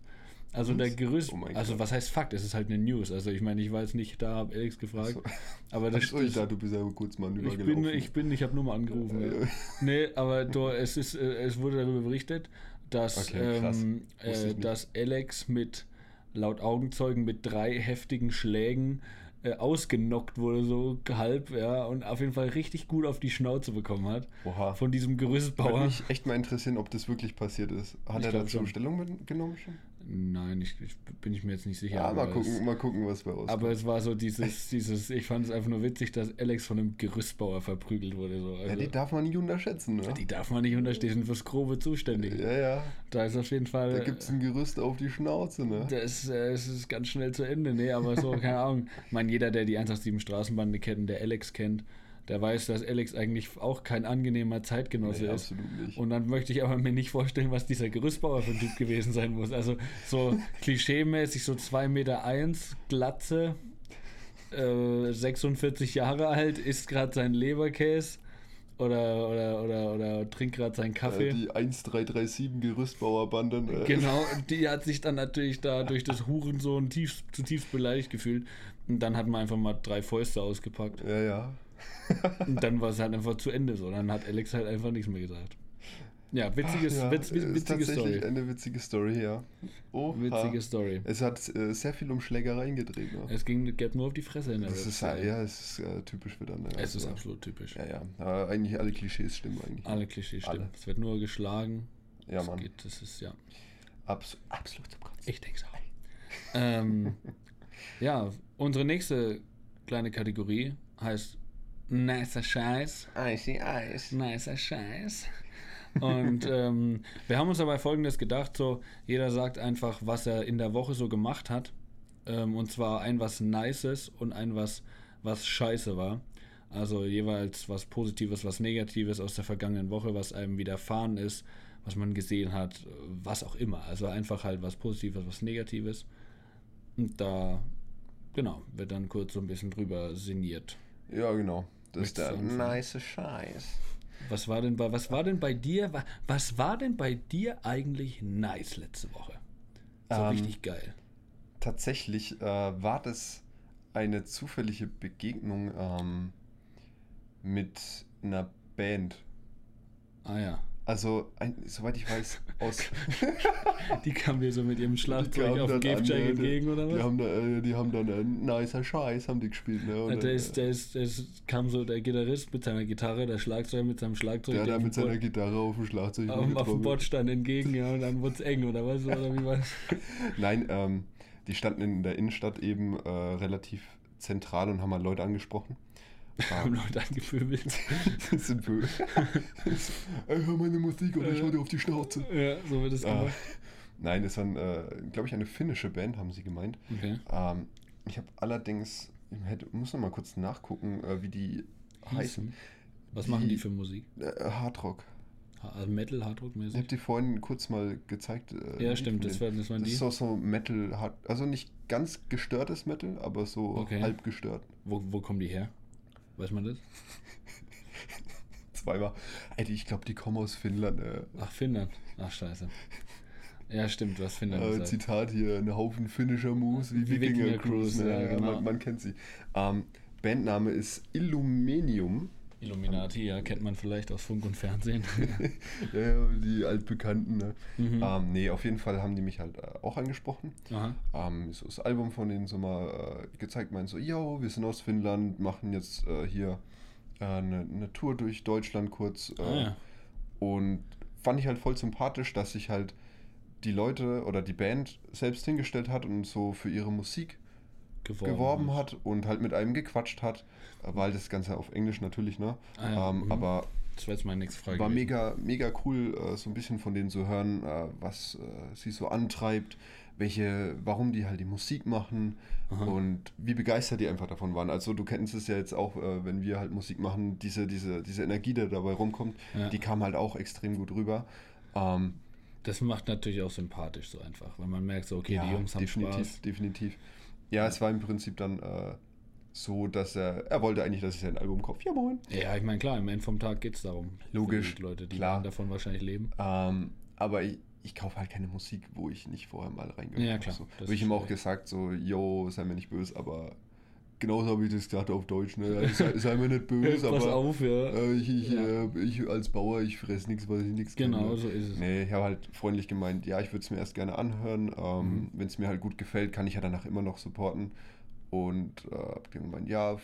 Also der Gerüst, Oh also was heißt Fakt? Es ist halt eine News. Also ich meine, ich war jetzt nicht da, habe Alex gefragt, So. aber das, Achso, ich dachte, du bist ja kurz mal ich bin, ich bin, ich habe nur mal angerufen. Äh, ja. [laughs] Nee, aber du, es ist, äh, es wurde darüber berichtet, dass, Okay, ähm, äh, dass Alex mit laut Augenzeugen mit drei heftigen Schlägen äh, ausgenockt wurde, so halb, ja, und auf jeden Fall richtig gut auf die Schnauze bekommen hat. Oha. Von diesem Würde Gerüstbauer. mich echt mal interessieren, ob das wirklich passiert ist. Hat Ich er dazu schon. Stellung genommen schon? Nein, ich, ich bin ich mir jetzt nicht sicher. Ja, mal gucken, Es, mal gucken, was bei rauskommt. aber es war so dieses, [laughs] dieses, ich fand es einfach nur witzig, dass Alex von einem Gerüstbauer verprügelt wurde. So. Also, ja, die darf man nicht unterschätzen, ne? die darf man nicht unterstehen, die sind fürs Grobe zuständig. Ja, ja. Da ist auf jeden Fall. Da gibt es ein Gerüst auf die Schnauze, ne? Das, äh, es ist ganz schnell zu Ende, nee, aber so, keine Ahnung. Ich meine, jeder, der die 187 Straßenbande kennt, der Alex kennt, der weiß, dass Alex eigentlich auch kein angenehmer Zeitgenosse Nee, ist. Und dann möchte ich aber mir nicht vorstellen, was dieser Gerüstbauer für ein Typ gewesen sein muss. Also so [laughs] klischeemäßig so 2,1 Meter, eins, Glatze, äh, 46 Jahre alt, isst gerade seinen Leberkäse oder, oder, oder, oder trinkt gerade seinen Kaffee. Äh, die 1337 Gerüstbauerbande, ne? Genau, [laughs] die hat sich dann natürlich da durch das Hurensohn tief, zutiefst beleidigt gefühlt. Und dann hat man einfach mal drei Fäuste ausgepackt. Ja, ja. Und dann war es halt einfach zu Ende so. Dann hat Alex halt einfach nichts mehr gesagt. Ja, witziges, ja, witz, witz, ist witzige tatsächlich Story. eine witzige Story, ja. Oha. Witzige Story. Es hat äh, sehr viel um Schlägereien gedreht, ne? Es ging, geht nur auf die Fresse in der Das ist, Rap-Szene. ja, es ist äh, typisch für dann. Ne? Es ist Also, absolut typisch. Ja, ja. Aber eigentlich alle Klischees stimmen eigentlich. Alle Klischees stimmen. Alle. Es wird nur geschlagen. Ja, Es Mann. Geht, das ist, ja. Abs absolut zum Kotzen. Ich denke auch. ähm, ja, unsere nächste kleine Kategorie heißt Nicer Scheiß. Icy Ice. Nicer Scheiß. Und [laughs] ähm, wir haben uns dabei folgendes gedacht: so, jeder sagt einfach, was er in der Woche so gemacht hat. Ähm, und zwar ein was Nices und ein was, was scheiße war. Also jeweils was Positives, was Negatives aus der vergangenen Woche, was einem widerfahren ist, was man gesehen hat, was auch immer. Also einfach halt was Positives, was Negatives. Und da, genau, wird dann kurz so ein bisschen drüber sinniert. Ja, genau. Das ist der nice Scheiß. Was war denn bei, was war denn bei dir, wa- was war denn bei dir eigentlich nice letzte Woche? So Ähm, richtig geil. Tatsächlich äh, war das eine zufällige Begegnung ähm, mit einer Band. Ah ja. Also, ein, soweit ich weiß, aus. [laughs] Die kam dir so mit ihrem Schlagzeug kamen auf dem Gehsteig äh, entgegen oder Die was? haben, da, äh, die haben dann einen nicer Scheiß, haben die gespielt, ne? Und, der, äh, ist, der, ist, der ist, kam so der Gitarrist mit seiner Gitarre, der Schlagzeuger mit seinem Schlagzeug. der der mit seiner Gitarre auf dem Schlagzeug auf, auf dem. Bordstein entgegen, ja, und dann wurde es [laughs] eng oder was? Oder wie war's? Nein, ähm, die standen in der Innenstadt eben äh, relativ zentral und haben mal Leute angesprochen. Haben Leute angepöbelt. [laughs] Das sind böse. [laughs] Ey, hör meine Musik oder ich hau dir auf die Schnauze. ja, so wird es Ah, gemacht. nein, das war, äh, glaube ich, eine finnische Band, haben sie gemeint. Okay. Ähm, ich habe allerdings, ich hätte, muss noch mal kurz nachgucken, äh, wie die heißen. Was machen die Die- für Musik? Äh, Hardrock. Ha- Also Metal, Ich Hardrock-mäßig? habe die vorhin kurz mal gezeigt. Äh, Ja, stimmt, das, war, das waren das die. ist auch so Metal, Hard, also nicht ganz gestörtes Metal, aber so Okay. halb gestört. Wo, wo kommen die her? Weiß man das? [laughs] Zweimal. Die- ich glaube, die kommen aus Finnland. Äh. Ach, Finnland. Ach, scheiße. Ja, stimmt, du hast Finnland Äh, gesagt. Zitat hier, ein Haufen finnischer Moves wie Wie Wikinger, Wikinger Cruise. Cruise, Ne? ja, Ja, genau. man, man kennt sie. Ähm, Bandname ist Illuminium. Illuminati, ja, kennt man vielleicht aus Funk und Fernsehen. ja, [laughs] ja, die altbekannten. Ne? Mhm. Ähm, nee, auf jeden Fall haben die mich halt äh, auch angesprochen. Ähm, so das Album von denen so mal äh, gezeigt, meinen so, yo, wir sind aus Finnland, machen jetzt äh, hier äh, eine, eine Tour durch Deutschland kurz. Äh, Ah, ja. Und fand ich halt voll sympathisch, dass sich halt die Leute oder die Band selbst hingestellt hat und so für ihre Musik Geworben, geworben hat und halt mit einem gequatscht hat, weil das Ganze auf Englisch natürlich, ne? Ah ja, ähm, mhm. aber Das wäre jetzt meine nächste Frage. war gewesen. mega, mega cool, äh, so ein bisschen von denen zu hören, äh, was äh, sie so antreibt, welche, warum die halt die Musik machen Aha. und wie begeistert die einfach davon waren. Also du kennst es ja jetzt auch, wenn wir halt Musik machen, diese, diese, diese Energie, die dabei rumkommt, Ja. die kam halt auch extrem gut rüber. Ähm, Das macht natürlich auch sympathisch so einfach, weil man merkt so, okay, ja, die Jungs haben definitiv, Spaß. definitiv. Ja, es war im Prinzip dann äh, so, dass er, er wollte eigentlich, dass ich sein Album kaufe. Ja, moin. Ja, ich meine, klar, im Ende vom Tag geht es darum. Logisch, die Leute, die klar. davon wahrscheinlich leben. Ähm, aber ich, ich kaufe halt keine Musik, wo ich nicht vorher mal reingehört Ja, habe. klar, So. das Habe ich ist ihm auch gesagt, so, yo, sei mir nicht böse, aber genauso habe ich das gesagt auf Deutsch, ne? Sei, sei mir nicht [laughs] böse, Pass aber auf, ja. äh, ich, ich, Ja. äh, ich als Bauer, ich fress nichts, weil ich nichts Genau, kenne. so ist es. Nee, ich habe halt freundlich gemeint, ja, ich würde es mir erst gerne anhören. Ähm, Mhm. Wenn es mir halt gut gefällt, kann ich ja danach immer noch supporten. Und äh, hab gemeint, ja,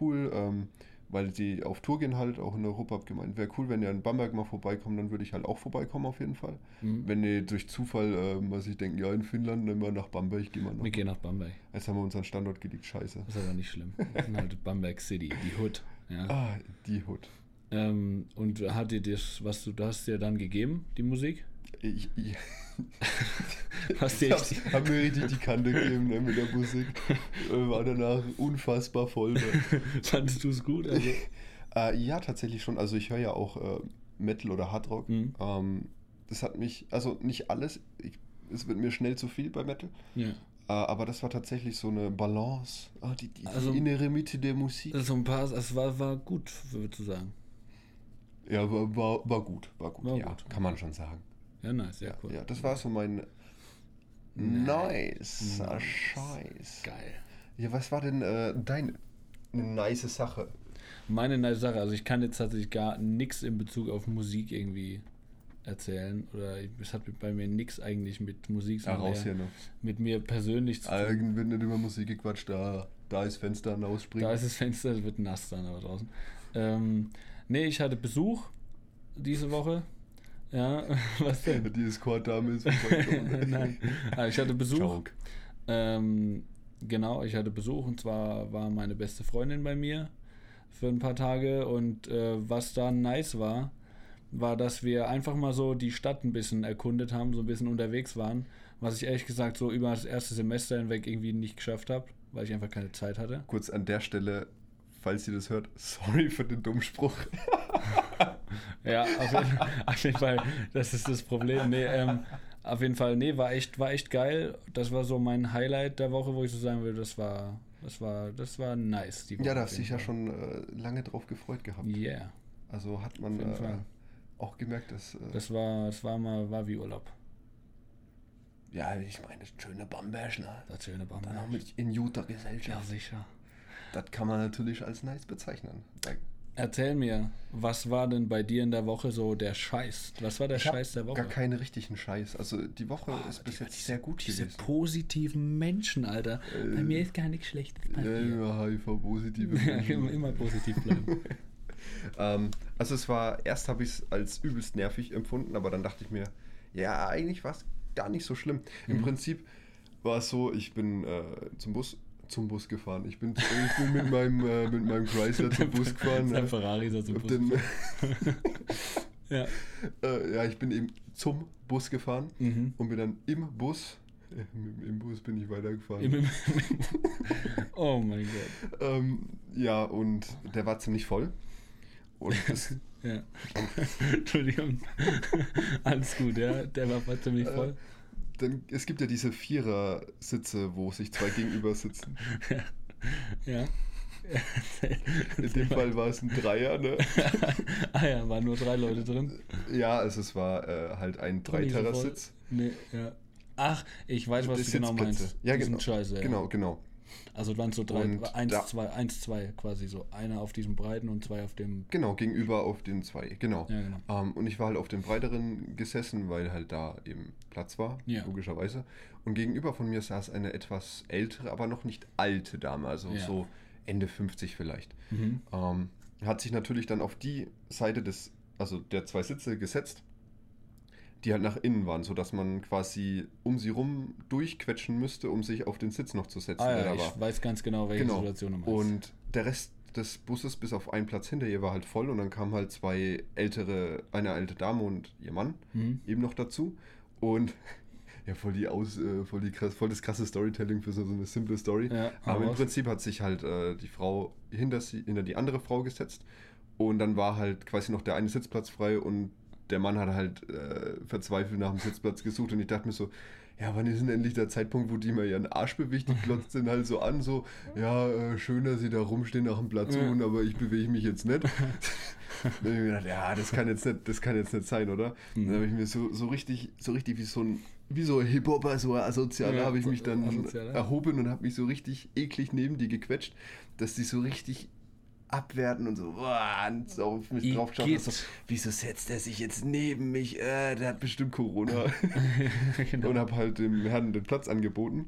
cool, ähm, weil die auf Tour gehen halt, auch in Europa, gemeint, wäre cool, wenn ihr in Bamberg mal vorbeikommt, dann würde ich halt auch vorbeikommen auf jeden Fall. Mhm. Wenn ihr durch Zufall, äh, was ich denke, ja, in Finnland, dann mal nach Bamberg, gehen wir noch. Wir gehen nach Bamberg. Jetzt haben wir unseren Standort gelegt, scheiße. Das ist aber nicht schlimm. Wir sind halt Bamberg City, die Hood. Ja. Ah, die Hut. Ähm, und hat dir das, was du, du hast dir dann gegeben, die Musik? Ich, ich, [laughs] Hast ich dir hab's, hab mir richtig die Kante gegeben ne, mit der Musik. Äh, War danach unfassbar voll. Ne. [laughs] Fandest du es gut? Also, [laughs] Äh, ja, tatsächlich schon. Also ich höre ja auch äh, Metal oder Hardrock. Mhm. Ähm, das hat mich, also nicht alles, ich, es wird mir schnell zu viel bei Metal. ja. Äh, aber das war tatsächlich so eine Balance. Ah, die, die, Also- die innere Mitte der Musik. So ein paar, es war, war gut, würdest du sagen. Ja, war, war, war gut. War gut, War ja, gut. kann man schon sagen. Ja, nice, ja, cool. Ja, das war so mein nice, Nice. Scheiß. Geil. Ja, was war denn äh, deine nice Sache? Meine nice Sache, also ich kann jetzt tatsächlich gar nichts in Bezug auf Musik irgendwie erzählen. Oder es hat bei mir nichts eigentlich mit Musik raus eher hier noch. mit mir persönlich zu tun. Irgend wird nicht immer Musik gequatscht, da, da ist Fenster und ausspringen. Da ist das Fenster, es wird nass dann aber draußen. Ähm, nee, ich hatte Besuch diese Woche. Ja, [laughs] was denn? Die Escort-Dame ist. [laughs] Nein, ah, ich hatte Besuch. Ähm, genau, ich hatte Besuch und zwar war meine beste Freundin bei mir für ein paar Tage und äh, was da nice war, war, dass wir einfach mal so die Stadt ein bisschen erkundet haben, so ein bisschen unterwegs waren, was ich ehrlich gesagt so über das erste Semester hinweg irgendwie nicht geschafft habe, weil ich einfach keine Zeit hatte. Kurz an der Stelle, falls ihr das hört, sorry für den dummen Spruch. [laughs] [laughs] Ja, auf jeden, auf jeden Fall, das ist das Problem. Nee, ähm, auf jeden Fall, nee, war echt, war echt geil. Das war so mein Highlight der Woche, wo ich so sagen würde, das war, das war, das war nice. Ja, da hast du dich ja schon äh, lange drauf gefreut gehabt. Yeah, Also hat man Auf jeden äh, Fall. auch gemerkt, dass. Äh, das war, das war mal, war wie Urlaub. ja, ich meine, das schöne Bamberg, ne? Das schöne Dann auch Bamberg. mit in Ja, Gesellschaft. sicher. Das kann man natürlich als nice bezeichnen. Weil Erzähl mir, was war denn bei dir in der Woche so der Scheiß? Was war der ich Scheiß der Woche? Gar keine richtigen Scheiß. Also die Woche Oh, ist bis jetzt sehr gut Diese gewesen. positiven Menschen, Alter. Bei Äh, mir ist gar nichts Schlechtes Ja, passiert. immer HIV-positive [laughs] Ja, Menschen. immer, immer positiv bleiben. [laughs] Ähm, also es war, erst habe ich es als übelst nervig empfunden, aber dann dachte ich mir, ja, eigentlich war es gar nicht so schlimm. Im Mhm. Prinzip war es so, ich bin äh, zum Bus zum Bus gefahren. Ich bin, ich bin mit, meinem, äh, mit meinem Chrysler zum Bus gefahren. Sein ne? Ferrari ist er zum Bus. den, [laughs] ja. äh, ja, ich bin eben zum Bus gefahren Mhm. und bin dann im Bus, äh, im, im Bus bin ich weitergefahren. Im, im, [laughs] oh mein Gott. ähm, ja, und der war ziemlich voll. Und [laughs] das, Ja. Entschuldigung. Alles gut, ja. Der war ziemlich voll. Dann, es gibt ja diese Vierer-Sitze, wo sich zwei gegenüber sitzen. [laughs] Ja. In dem [laughs] Fall war es ein Dreier, ne? ah ja, waren nur drei Leute drin. Ja, also es war äh, halt ein Dreiterer-Sitz. Nee, ja. Ach, ich weiß, was du genau meinst. Ja, Die sind genau. Scheiße, ja. Genau, genau. Also waren so drei, Und eins, da- zwei, eins, zwei quasi so. Einer auf diesem breiten und zwei auf dem. Genau, gegenüber auf den zwei, genau. Ja, genau. Ähm, und ich war halt auf dem breiteren gesessen, weil halt da eben Platz war, Ja. logischerweise. Und gegenüber von mir saß eine etwas ältere, aber noch nicht alte Dame, also Ja. so Ende 50 vielleicht. Mhm. Ähm, hat sich natürlich dann auf die Seite des, also der zwei Sitze gesetzt, die halt nach innen waren, sodass man quasi um sie rum durchquetschen müsste, um sich auf den Sitz noch zu setzen, Ah ja, ich war. weiß ganz genau, welche Genau. Situation du meinst. Und der Rest des Busses bis auf einen Platz hinter ihr war halt voll und dann kamen halt zwei ältere, eine alte Dame und ihr Mann Mhm. eben noch dazu. Und [laughs] ja, voll die aus, äh, voll die krass, voll das krasse Storytelling für so, so eine simple Story. Ja, hau Aber im. Prinzip hat sich halt äh, die Frau hinter, sie, hinter die andere Frau gesetzt und dann war halt quasi noch der eine Sitzplatz frei und der Mann hat halt äh, verzweifelt nach dem Sitzplatz gesucht und ich dachte mir so, ja, wann ist denn endlich der Zeitpunkt, wo die mal ihren Arsch bewegt? Die glotzt den halt so an, so, ja, äh, schön, dass sie da rumstehen nach dem Platz suchen, aber ich bewege mich jetzt nicht. [laughs] dann hab ich mir gedacht, ja, das kann jetzt nicht, das kann jetzt nicht sein, oder? Mhm. Dann habe ich mir so, so richtig, so richtig wie so ein, wie so ein Hip-Hopper, so ein Asozialer, Ja, habe ich mich dann asozialer. erhoben und habe mich so richtig eklig neben die gequetscht, dass die so richtig abwerten und so, boah, und so auf mich drauf schauen. So, wieso setzt er sich jetzt neben mich? Äh, der hat bestimmt Corona. [laughs] genau. und habe halt dem Herrn den Platz angeboten.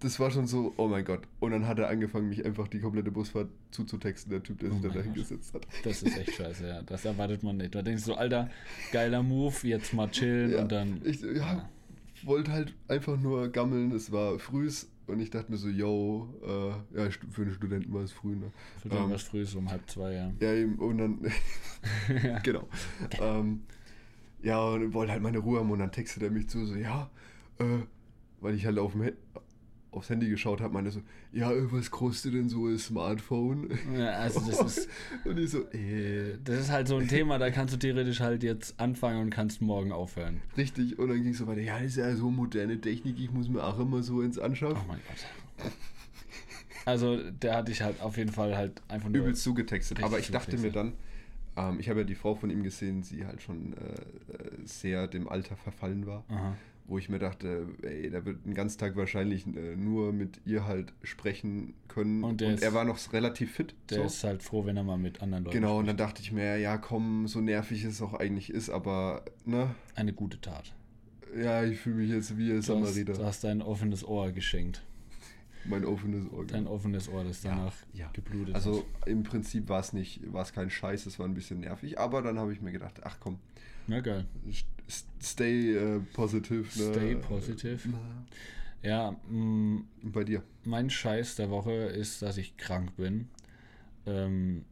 das war schon so, oh mein Gott. Und dann hat er angefangen, mich einfach die komplette Busfahrt zuzutexten, der Typ, der sich Oh da mein dahingesetzt hat. Das ist echt scheiße, ja. Das erwartet man nicht. Da denkst du so, Alter, geiler Move, jetzt mal chillen Ja, und dann. Ich ja, wollte halt einfach nur gammeln. Es war frühs und ich dachte mir so, yo, äh, ja, für einen Studenten war es früh, ne? Für den ähm, was früh so um halb zwei, ja. Ja, eben, und dann, [laughs] [laughs] genau. Ähm, ja, und wollte halt meine Ruhe haben und dann textet er mich zu, so, ja, äh, weil ich halt auf dem, aufs Handy geschaut habe, meinte so, ja, was kostet denn so ein Smartphone? Ja, also das ist, [laughs] und ich so, äh, das ist halt so ein Thema, da kannst du theoretisch halt jetzt anfangen und kannst morgen aufhören. richtig. Und dann ging es so weiter, ja, das ist ja so moderne Technik, ich muss mir auch immer so ins Oh anschaffen. mein Gott. Also der hatte ich halt auf jeden Fall halt einfach nur. übelst zugetextet. Aber ich dachte mir dann, ähm, ich habe ja die Frau von ihm gesehen, die halt schon äh, äh, sehr dem Alter verfallen war. Aha. Wo ich mir dachte, ey, der wird den ganzen Tag wahrscheinlich äh, nur mit ihr halt sprechen können. Und Und, ist- er war noch relativ fit. Der so. ist halt froh, wenn er mal mit anderen Leuten Genau, und spricht. dann dachte ich mir, ja komm, so nervig es auch eigentlich ist, aber, ne, Eine gute Tat. ja, ich fühle mich jetzt wie ein Du hast, Samariter. du hast dein offenes Ohr geschenkt. Mein offenes Ohr. Dein offenes Ohr, das Ja, danach ja. geblutet Also im Prinzip war es nicht, war es kein Scheiß, es war ein bisschen nervig, aber dann habe ich mir gedacht, ach komm, hat. Na geil. St- stay äh, positive. Ne? Stay positive. Ja, mh, Und bei dir? mein Scheiß der Woche ist, dass ich krank bin. Ähm,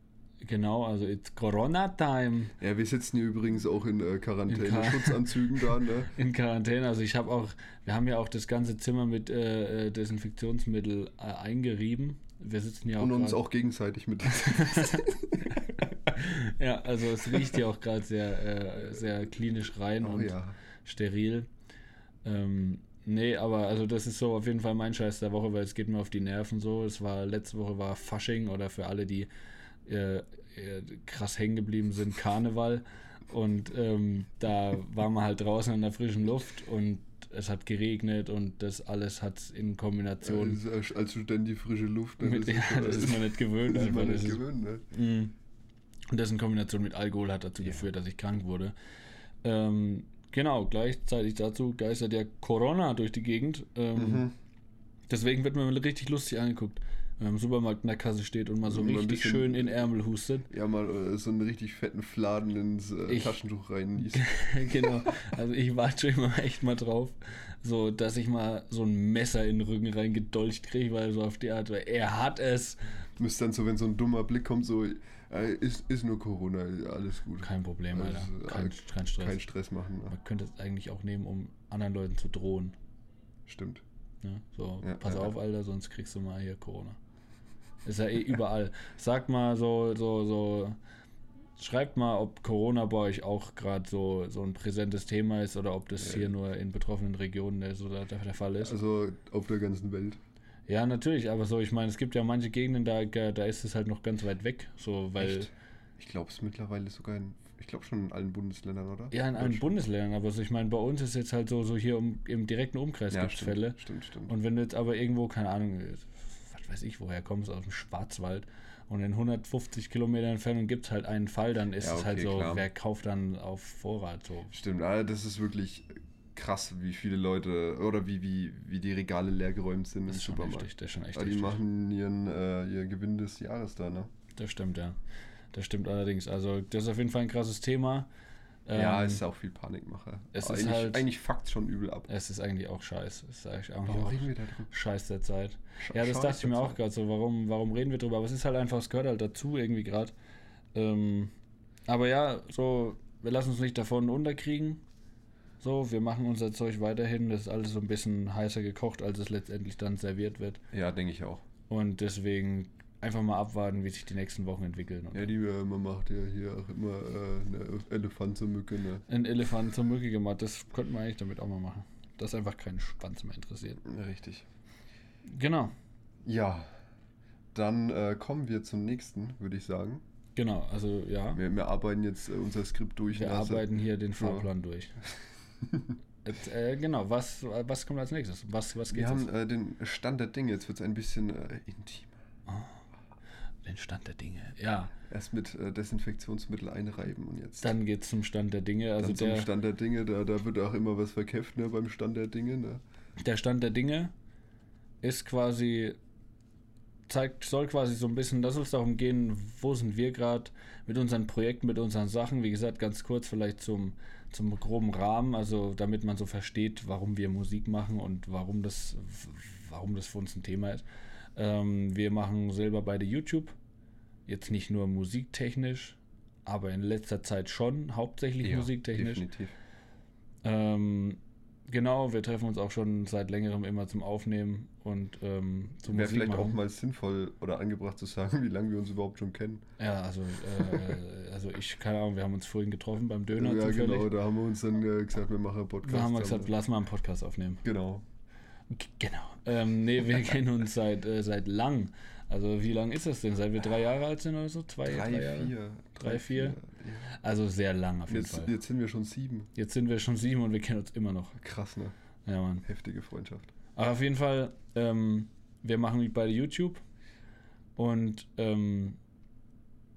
genau, also it's Corona-Time Ja, wir sitzen hier übrigens auch in äh, In Quarantäne, Quar- Schutzanzügen da, ne? [laughs] in Quarantäne. Also ich habe auch, wir haben ja auch das ganze Zimmer mit äh, äh, Desinfektionsmittel äh, eingerieben. Wir sitzen ja auch Und uns auch gegenseitig mit. [laughs] [laughs] ja, also es riecht ja auch gerade sehr, äh, sehr klinisch rein oh und ja. steril. Ähm, nee, aber also das ist so auf jeden Fall mein Scheiß der Woche, weil es geht mir auf die Nerven so. Es war letzte Woche war Fasching oder für alle, die äh, äh, krass hängen geblieben sind, Karneval. Und ähm, da waren wir halt draußen in der frischen Luft und es hat geregnet und das alles hat in Kombination Also, als- als Student die frische Luft. Ne? mit, [laughs] ja, das ist man nicht gewöhnt. [laughs] das ist man Das nicht gewöhnt, ne? Und das in Kombination mit Alkohol hat dazu Ja. geführt, dass ich krank wurde. Ähm, genau, gleichzeitig dazu geistert ja Corona durch die Gegend. Ähm, Mhm. Deswegen wird man richtig lustig angeguckt, wenn man im Supermarkt in der Kasse steht und mal so ein richtig bisschen- schön in Ärmel hustet. Ja, mal äh, so einen richtig fetten Fladen ins äh, Ich- [laughs] Taschentuch rein. genau. Also ich warte immer echt mal drauf, so dass ich mal so ein Messer in den Rücken reingedolcht kriege, weil so auf die Art, weil er hat es. Müsste dann so, wenn so ein dummer Blick kommt, so, ist, ist nur Corona, alles gut. Kein Problem, Alter. Also, Kein, äh, kein Stress. Kein Stress machen. Ne? Man könnte es eigentlich auch nehmen, um anderen Leuten zu drohen. Stimmt. Ne? So, Ja, pass ja, auf, ja. Alter, sonst kriegst du mal hier Corona. Ist ja eh [laughs] überall. Sag mal so, so, so. Schreibt mal, ob Corona bei euch auch gerade so, so ein präsentes Thema ist oder ob das Ja. hier nur in betroffenen Regionen der, so der, der Fall ist. Also auf der ganzen Welt. Ja, natürlich, aber so, ich meine, es gibt ja manche Gegenden, da, da ist es halt noch ganz weit weg. So, weil. Echt? Ich glaube es mittlerweile sogar in, ich glaube schon in allen Bundesländern, oder? Ja, in allen. Bundesländern, aber so, ich meine, bei uns ist jetzt halt so, so hier um, im direkten Umkreis Ja, gibt es Fälle. Stimmt, stimmt. Und wenn du jetzt aber irgendwo, keine Ahnung, was weiß ich, woher kommst, aus dem Schwarzwald und in 150 Kilometer Entfernung gibt es halt einen Fall, dann ist Ja, es halt okay, so, klar. wer kauft dann auf Vorrat so. Stimmt, ah, das ist wirklich krass, wie viele Leute oder wie, wie, wie die Regale leergeräumt sind Das im Supermarkt. heftig, das ist schon echt Ah, die heftig. machen ihren, äh, ihr Gewinn des Jahres da, ne? Das stimmt, ja. Das stimmt allerdings. Also, das ist auf jeden Fall ein krasses Thema. ja, Ähm, es ist auch viel Panikmache. es Aber ist eigentlich, halt- eigentlich fuckt schon übel ab. es ist eigentlich auch scheiße. Es ist eigentlich Warum auch reden wir da drüber? scheiß der Zeit. Sch- Ja, das dachte ich mir auch gerade so. Warum, warum reden wir drüber? Aber es ist halt einfach, es gehört halt dazu irgendwie gerade. Ähm, aber ja, so, wir lassen uns nicht davon unterkriegen. So, wir machen unser Zeug weiterhin. Das ist alles so ein bisschen heißer gekocht, als es letztendlich dann serviert wird. Ja, denke ich auch. Und deswegen einfach mal abwarten, wie sich die nächsten Wochen entwickeln. Ja, die äh, man macht ja hier auch immer äh, eine Elefant zur Mücke, ne? ein Elefant zur Mücke gemacht, das könnte man eigentlich damit auch mal machen. Dass einfach keinen Schwanz mehr interessiert. Ja, richtig. Genau, Ja, dann äh, kommen wir zum nächsten, würde ich sagen. genau. Also ja, Wir, wir arbeiten jetzt äh, unser Skript durch. wir arbeiten hier den Fahrplan durch. [laughs] [laughs] Äh, genau, was, was kommt als nächstes? Was, was Wir geht's haben äh, den Stand der Dinge. Jetzt wird es ein bisschen äh, intim. Den Stand der Dinge. Ja, Erst mit äh, Desinfektionsmittel einreiben und jetzt dann geht's zum Stand der Dinge. Also dann zum der, Stand der Dinge. Da, da wird auch immer was verkämpft ne, beim Stand der Dinge. Ne? der Stand der Dinge ist quasi, zeigt, soll quasi so ein bisschen, da soll es darum gehen, wo sind wir gerade mit unseren Projekten, mit unseren Sachen. Wie gesagt, ganz kurz vielleicht zum, zum groben Rahmen, also damit man so versteht, warum wir Musik machen und warum das, warum das für uns ein Thema ist. Ähm, wir machen selber beide YouTube. Jetzt nicht nur musiktechnisch, aber in letzter Zeit schon, hauptsächlich Ja, musiktechnisch. Definitiv. Ähm, genau, wir treffen uns auch schon seit längerem immer zum Aufnehmen und ähm, zum Wäre vielleicht auch machen. mal sinnvoll oder angebracht zu sagen, wie lange wir uns überhaupt schon kennen. Ja, also, äh, also ich, keine Ahnung, wir haben uns vorhin getroffen beim Döner ja, zufällig. genau, da haben wir uns dann äh, gesagt, wir machen einen Podcast. Da haben wir gesagt, lass mal einen Podcast aufnehmen. Genau. G genau. Ähm, nee, wir [laughs] kennen uns seit, äh, seit lang. Also wie lang ist das denn? Seit wir drei Jahre alt sind oder so? Zwei, Drei, Jahre? vier. Drei, vier? Ja. Also sehr lang auf jeden Jetzt, Fall. jetzt sind wir schon sieben. Jetzt sind wir schon sieben und wir kennen uns immer noch. Krass, ne? Ja, Mann. Heftige Freundschaft. Aber auf jeden Fall, ähm, wir machen beide YouTube und ähm,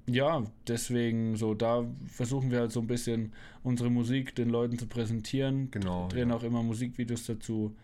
ja, deswegen so, da versuchen wir halt so ein bisschen unsere Musik den Leuten zu präsentieren. Genau, Drehen ja. auch immer Musikvideos dazu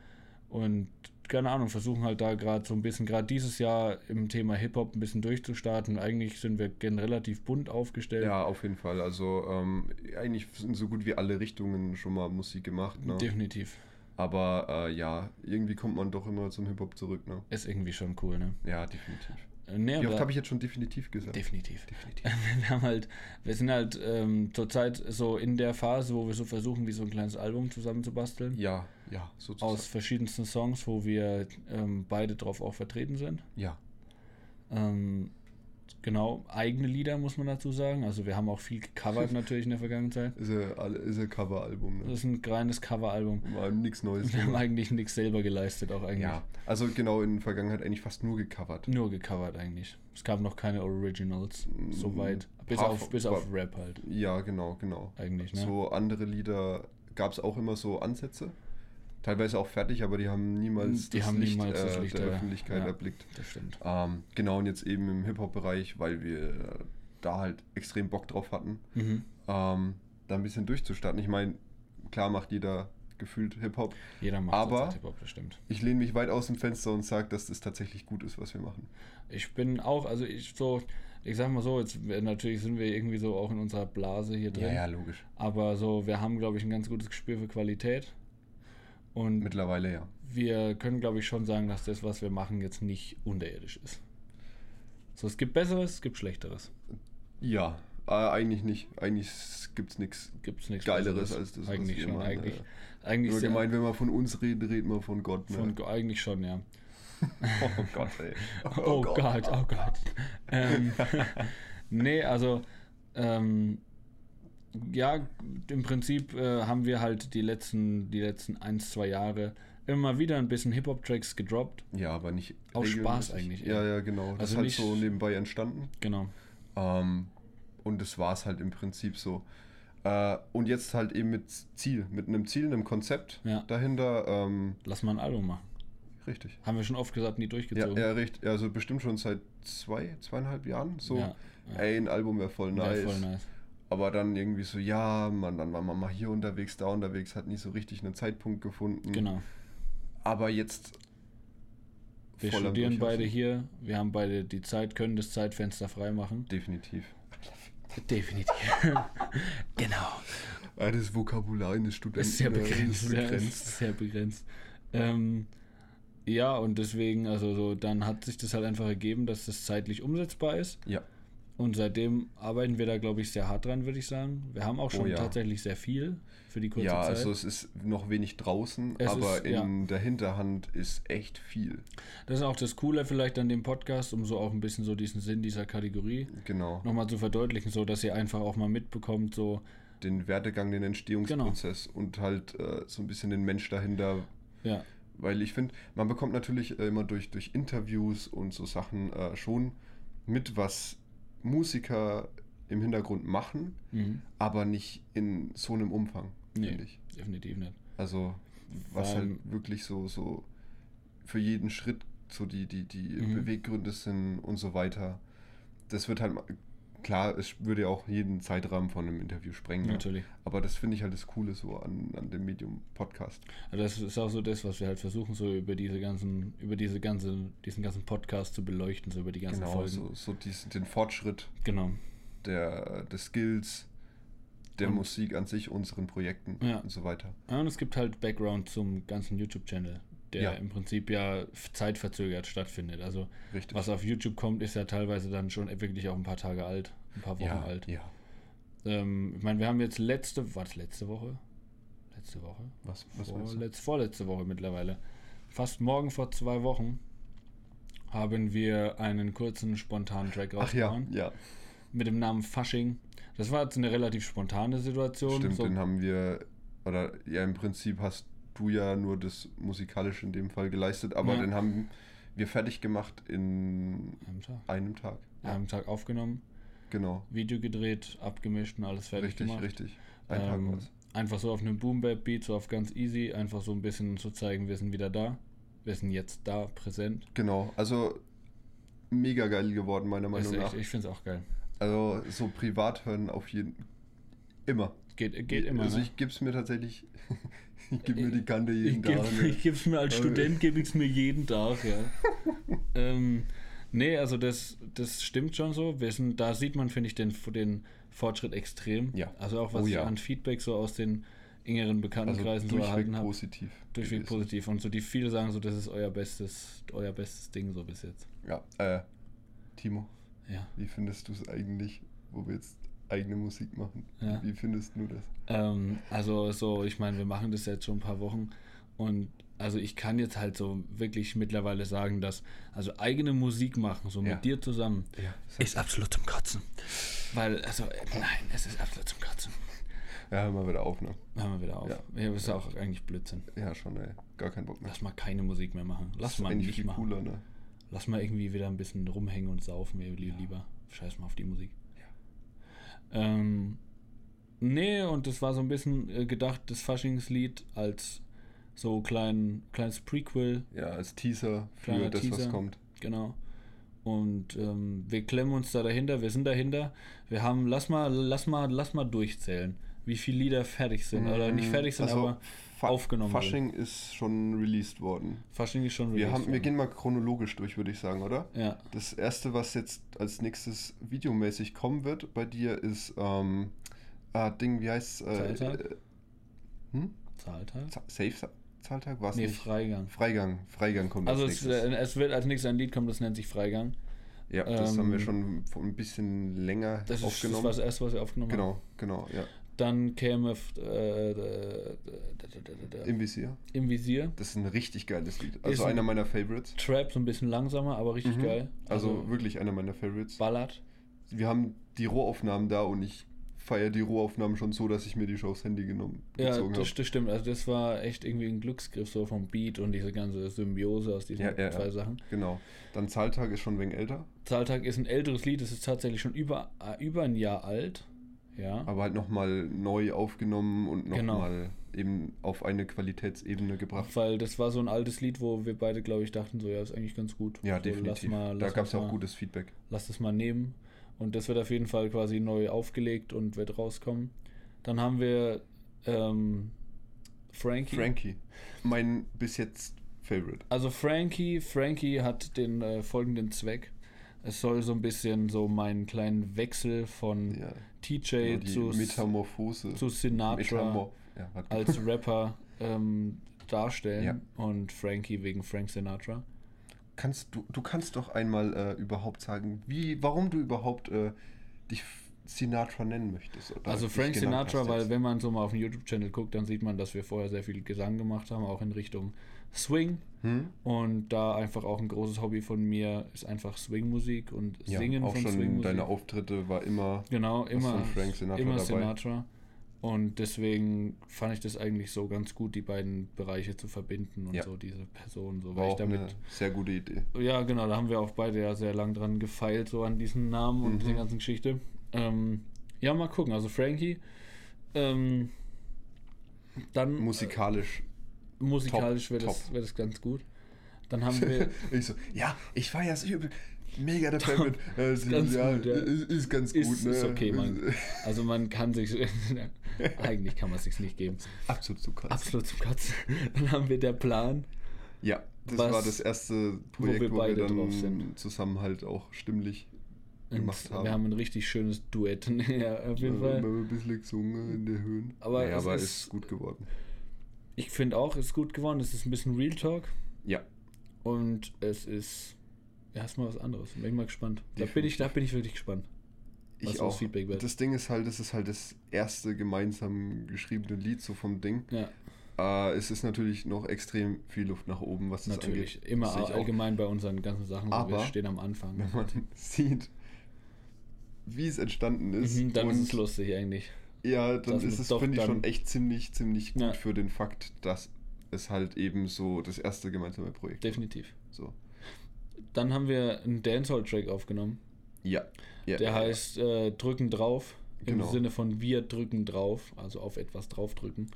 und keine Ahnung, versuchen halt da gerade so ein bisschen, gerade dieses Jahr im Thema Hip-Hop ein bisschen durchzustarten. Eigentlich sind wir gen relativ bunt aufgestellt. Ja, auf jeden Fall. Also ähm, eigentlich sind so gut wie alle Richtungen schon mal Musik gemacht. Ne? Definitiv. Aber äh, ja, irgendwie kommt man doch immer zum Hip-Hop zurück. Ne? Ist irgendwie schon cool, ne? Ja, definitiv. Äh, Nee, Wie oft habe ich jetzt schon definitiv gesagt? Definitiv. Definitiv. [laughs] wir haben halt, wir sind halt ähm, zurzeit so in der Phase, wo wir so versuchen, wie so ein kleines Album zusammenzubasteln. Ja, ja, sozusagen. Aus verschiedensten Songs, wo wir ähm, beide drauf auch vertreten sind. Ja, Ähm, genau, eigene Lieder muss man dazu sagen. Also wir haben auch viel gecovert [laughs] natürlich in der Vergangenheit. ist alle- ist ja Coveralbum. Das Ne? ist ein reines Coveralbum. War nichts Neues. Wir haben eigentlich nichts selber geleistet, auch eigentlich. Ja, also genau in der Vergangenheit eigentlich fast nur gecovert. Nur gecovert eigentlich. Es gab noch keine Originals, soweit. Bis Paar auf, bis auf Rap halt, Ja, genau, genau. eigentlich, ne? So andere Lieder gab es auch immer so Ansätze. Teilweise auch fertig, aber die haben niemals Die das haben Licht niemals das äh, Licht, der ja. Öffentlichkeit Ja. erblickt. Das stimmt. Ähm, genau, und jetzt eben im Hip-Hop-Bereich, weil wir äh, da halt extrem Bock drauf hatten, Mhm. ähm, da ein bisschen durchzustarten. Ich meine, klar macht jeder gefühlt Hip-Hop. Jeder macht Aber- Hip-Hop, das stimmt. Ich lehne mich weit aus dem Fenster und sage, dass das tatsächlich gut ist, was wir machen. Ich bin auch, also ich so, ich sag mal so, jetzt äh, natürlich sind wir irgendwie so auch in unserer Blase hier drin. logisch. Aber so, wir haben, glaube ich, ein ganz gutes Gespür für Qualität. Und Mittlerweile ja. wir können, glaube ich, schon sagen, dass das, was wir machen, jetzt nicht unterirdisch ist. So, es gibt Besseres, es gibt Schlechteres. Ja, äh, eigentlich nicht. Eigentlich gibt es nichts Gibt es nichts Geileres Besseres. als das, was Eigentlich wir schon, eigentlich. äh. Eigentlich, Nur gemeint, wenn man von uns redet, redet man von Gott. Ne? von, eigentlich schon, ja. [laughs] oh Gott, ey. [laughs] Oh, Gott, oh Gott. ähm, [laughs] nee, also, ähm, ja, im Prinzip äh, haben wir halt die letzten, die letzten ein, zwei Jahre immer wieder ein bisschen Hip-Hop-Tracks gedroppt. Ja, aber nicht. Aus. Spaß eigentlich Ja, ja, genau. Das Also ist halt nicht- so nebenbei entstanden. Genau. Ähm, und das war es halt im Prinzip so. Äh, und jetzt halt eben mit Ziel, mit einem Ziel, einem Konzept Ja. dahinter. Ähm, Lass mal ein Album machen. richtig. Haben wir schon oft gesagt, nie Ja, durchgezogen. ja, richtig. Also bestimmt schon seit zwei, zweieinhalb Jahren so. Ja, ja. Ey, ein Album wäre voll Wär nice. voll nice. Aber dann irgendwie so, ja, man, dann war man mal hier unterwegs, da unterwegs, hat nie so richtig einen Zeitpunkt gefunden. Genau. Aber jetzt. Wir studieren beide hier. Wir haben beide die Zeit, können das Zeitfenster freimachen. Definitiv. Definitiv. [laughs] genau. Das Vokabular eines Studenten Ist sehr äh, begrenzt. ist Ja, begrenzt. ist sehr begrenzt. Ähm, ja, und deswegen, also so, dann hat sich das halt einfach ergeben, dass das zeitlich umsetzbar ist. Ja. Und seitdem arbeiten wir da, glaube ich, sehr hart dran, würde ich sagen. Wir haben auch schon Oh ja. tatsächlich sehr viel für die kurze Ja, Zeit. also es ist noch wenig draußen, Es aber ist- ja. in der Hinterhand ist echt viel. das ist auch das Coole vielleicht an dem Podcast, um so auch ein bisschen so diesen Sinn dieser Kategorie Genau. nochmal zu verdeutlichen, so dass ihr einfach auch mal mitbekommt, so, Den Werdegang, den Entstehungsprozess und halt äh, so ein bisschen den Mensch dahinter. ja, Weil ich finde, man bekommt natürlich äh, immer durch, durch Interviews und so Sachen äh, schon mit, was Musiker im Hintergrund machen, mhm. aber nicht in so einem Umfang, Nee. finde ich. definitiv nicht. Also, was Vor halt wirklich so, so für jeden Schritt so die, die, die Mhm. Beweggründe sind und so weiter. Das wird halt klar, es würde ja auch jeden Zeitrahmen von einem Interview sprengen. ja. Natürlich. Aber das finde ich halt das Coole so an, an dem Medium Podcast. Also das ist auch so das, was wir halt versuchen, so über diese ganzen, über diese ganze, diesen ganzen Podcast zu beleuchten, so über die ganzen Genau, Folgen. so, so dies, den Fortschritt Genau. der, des Skills, der Und- Musik an sich, unseren Projekten Ja. und so weiter. Ja, und es gibt halt Background zum ganzen YouTube-Channel, der Ja. im Prinzip ja zeitverzögert stattfindet. Also Richtig. was auf YouTube kommt, ist ja teilweise dann schon wirklich auch ein paar Tage alt, ein paar Wochen ja, alt. ja. Ähm, ich meine, wir haben jetzt letzte, war das letzte Woche? Letzte Woche? Was, was du? Vorletz, vorletzte Woche mittlerweile. Fast morgen vor zwei Wochen haben wir einen kurzen, spontanen Track Ach ja, rausgehauen ja. mit dem Namen Fasching. Das war jetzt eine relativ spontane Situation. Stimmt, so, den haben wir, oder ja, im Prinzip hast du ja nur das musikalische in dem Fall geleistet, aber Ja. den haben wir fertig gemacht in am Tag. einem Tag. Am Tag aufgenommen, Genau. Video gedreht, abgemischt und alles fertig Richtig, gemacht. richtig. Ein Ähm, Tag war's. Einfach so auf einem Boom-Bap-Beat, so auf ganz easy, einfach so ein bisschen zu zeigen, wir sind wieder da. Wir sind jetzt da, präsent. Genau, also mega geil geworden, meiner Meinung echt, nach. ich finde es auch geil. Also so privat hören auf jeden immer. Geht, geht immer. Also ne? ich gebe es mir tatsächlich, [laughs] ich gebe mir die Kante jeden Ich gebe Tag. ne? ich geb's mir als Also- Student, gebe ich es mir jeden Tag, ja. [laughs] ähm, nee, also das, das stimmt schon so. Wir sind, da sieht man, finde ich, den, den Fortschritt extrem. Ja. Also auch was Oh ich ja. an Feedback so aus den engeren Also Bekanntenkreisen so durchweg erhalten habe. positiv. Durchweg gewesen. positiv. Und so die viele sagen so, das ist euer bestes, euer bestes Ding so bis jetzt. Ja, äh, Timo, Ja. wie findest du es eigentlich, wo wir jetzt eigene Musik machen? Ja. Wie findest du das? Ähm, also so, ich meine, wir machen das jetzt schon ein paar Wochen und also ich kann jetzt halt so wirklich mittlerweile sagen, dass also eigene Musik machen, so mit Ja. dir zusammen, Ja, ist absolut zum Kotzen. Weil, also, äh, nein, es ist absolut zum Kotzen. ja hör mal wieder auf, ne? Hören wir wieder auf. Ja. Ja, das ist auch eigentlich Blödsinn. Ja, schon, ey. Gar keinen Bock mehr. Lass mal keine Musik mehr machen. Lass Das mal nicht viel machen. cooler, ne? Lass mal irgendwie wieder ein bisschen rumhängen und saufen, li- lieber. Scheiß mal auf die Musik. Ähm, nee, und das war so ein bisschen äh, gedacht, das Faschingslied als so klein, kleines Prequel, Ja, als Teaser für das, was Teaser. kommt. genau. Und ähm, wir klemmen uns da dahinter, wir sind dahinter. Wir haben, lass mal, lass mal, lass mal durchzählen, wie viele Lieder fertig sind. Oder nicht fertig sind, Also, aber Fa aufgenommen Fasching ist schon released worden. Fasching ist schon Wir, released haben, wir worden. gehen mal chronologisch durch, würde ich sagen, oder? Ja, Das erste, was jetzt als nächstes videomäßig kommen wird bei dir, ist ähm, ah, Ding, wie heißt es? Zahltag? Äh, hm? Zahltag? Z- Safe Zahltag war es Nee, nicht? Freigang. Freigang. Freigang kommt Also als es, nächstes. äh, es wird als nächstes ein Lied kommen, das nennt sich Freigang. ja, das haben wir ähm, schon ein bisschen länger Das ist das aufgenommen. war das erste, was wir aufgenommen haben. genau, genau, ja. Dann käme f- äh, äh, Im Visier. im Visier. Das ist ein richtig geiles Lied. Also ein- einer meiner Favorites. Trap so ein bisschen langsamer, aber richtig Mhm. geil. Also, wirklich einer meiner Favorites. ballert. Wir haben die Rohaufnahmen da und ich feiere die Rohaufnahmen schon so, dass ich mir die Show aufs Handy genommen Ja, gezogen habe. das stimmt. Also das war echt irgendwie ein Glücksgriff so vom Beat und diese ganze Symbiose aus diesen Ja, ja, zwei ja. Sachen. Genau. Dann Zahltag ist schon ein wenig älter, Zahltag ist ein älteres Lied, das ist tatsächlich schon über, äh, über ein Jahr alt. Ja. aber halt nochmal neu aufgenommen und Genau. nochmal eben auf eine Qualitätsebene gebracht. Weil das war so ein altes Lied, wo wir beide, glaube ich, dachten, so ja, ist eigentlich ganz gut. Ja, so, definitiv. Lass mal, da gab es uns auch gutes Feedback. lass das mal nehmen. Und das wird auf jeden Fall quasi neu aufgelegt und wird rauskommen. Dann haben wir ähm, Frankie. Frankie, mein bis jetzt Favorite. Also Frankie, Frankie hat den äh, folgenden Zweck. Es soll so ein bisschen so meinen kleinen Wechsel von Ja, TJ zu, Metamorphose. zu Sinatra Metamor ja, als Rapper ähm, darstellen. Ja. Und Frankie wegen Frank Sinatra. kannst du, du kannst doch einmal äh, überhaupt sagen, wie, warum du überhaupt äh, dich Sinatra nennen möchtest. Also Frank Sinatra, weil wenn man so mal auf dem YouTube-Channel guckt, dann sieht man, dass wir vorher sehr viel Gesang gemacht haben, auch in Richtung Swing. Hm? Und da einfach auch ein großes Hobby von mir ist einfach Swing-Musik und Ja, Singen auch von schon Swing-Musik. deine Auftritte war immer Genau, immer, Frank Sinatra immer dabei? Sinatra. Und deswegen fand ich das eigentlich so ganz gut, die beiden Bereiche zu verbinden und Ja. so diese Person, so war ich auch eine damit. sehr gute Idee. Ja, genau, da haben wir auch beide ja sehr lang dran gefeilt, so an diesen Namen und Mhm. dieser ganzen Geschichte. Ähm, ja, mal gucken. Also Frankie. Ähm, dann Musikalisch. Musikalisch es top. wird es ganz gut. Dann haben wir. [laughs] ich so, ja, ich war ja so übel. Mega der [laughs] Favorite. Äh, ist ganz ja, gut, ja. Ist, ist ganz gut, Ist, ne? ist okay, man. [laughs] Also man kann sich, eigentlich kann man es sich nicht geben. Absolut zu krass. Absolut zum Kotzen. Dann haben wir der Plan. Ja, das Was- war das erste Projekt, wir wo wir, beide dann drauf sind. zusammen halt auch stimmlich gemacht haben. wir haben ein richtig schönes Duett. ja, auf jeden Wir Fall. haben ein bisschen gesungen in der Höhe. Aber naja, es aber ist- ist gut geworden. Ich finde auch, es ist gut geworden. Es ist ein bisschen Real Talk. Ja. Und es ist erstmal was anderes. Bin ich mal gespannt. Da bin ich, da bin ich wirklich gespannt. was Ich das auch. Feedback wird. Das Ding ist halt, das ist halt das erste gemeinsam geschriebene Lied so vom Ding. Ja, Äh, es ist natürlich noch extrem viel Luft nach oben, was das natürlich. angeht. Immer Das sehe ich auch. allgemein bei unseren ganzen Sachen. So, wir Aber- stehen am Anfang. Wenn man [laughs] sieht, wie es entstanden ist. Mhm, dann ist es lustig eigentlich. Ja, dann ist es, finde ich, schon echt ziemlich, ziemlich gut Ja. für den Fakt, dass es halt eben so das erste gemeinsame Projekt Definitiv. So. Dann haben wir einen Dancehall-Track aufgenommen. Ja. ja Der heißt äh, Drücken drauf. Im Genau. Sinne von wir drücken drauf, also auf etwas draufdrücken.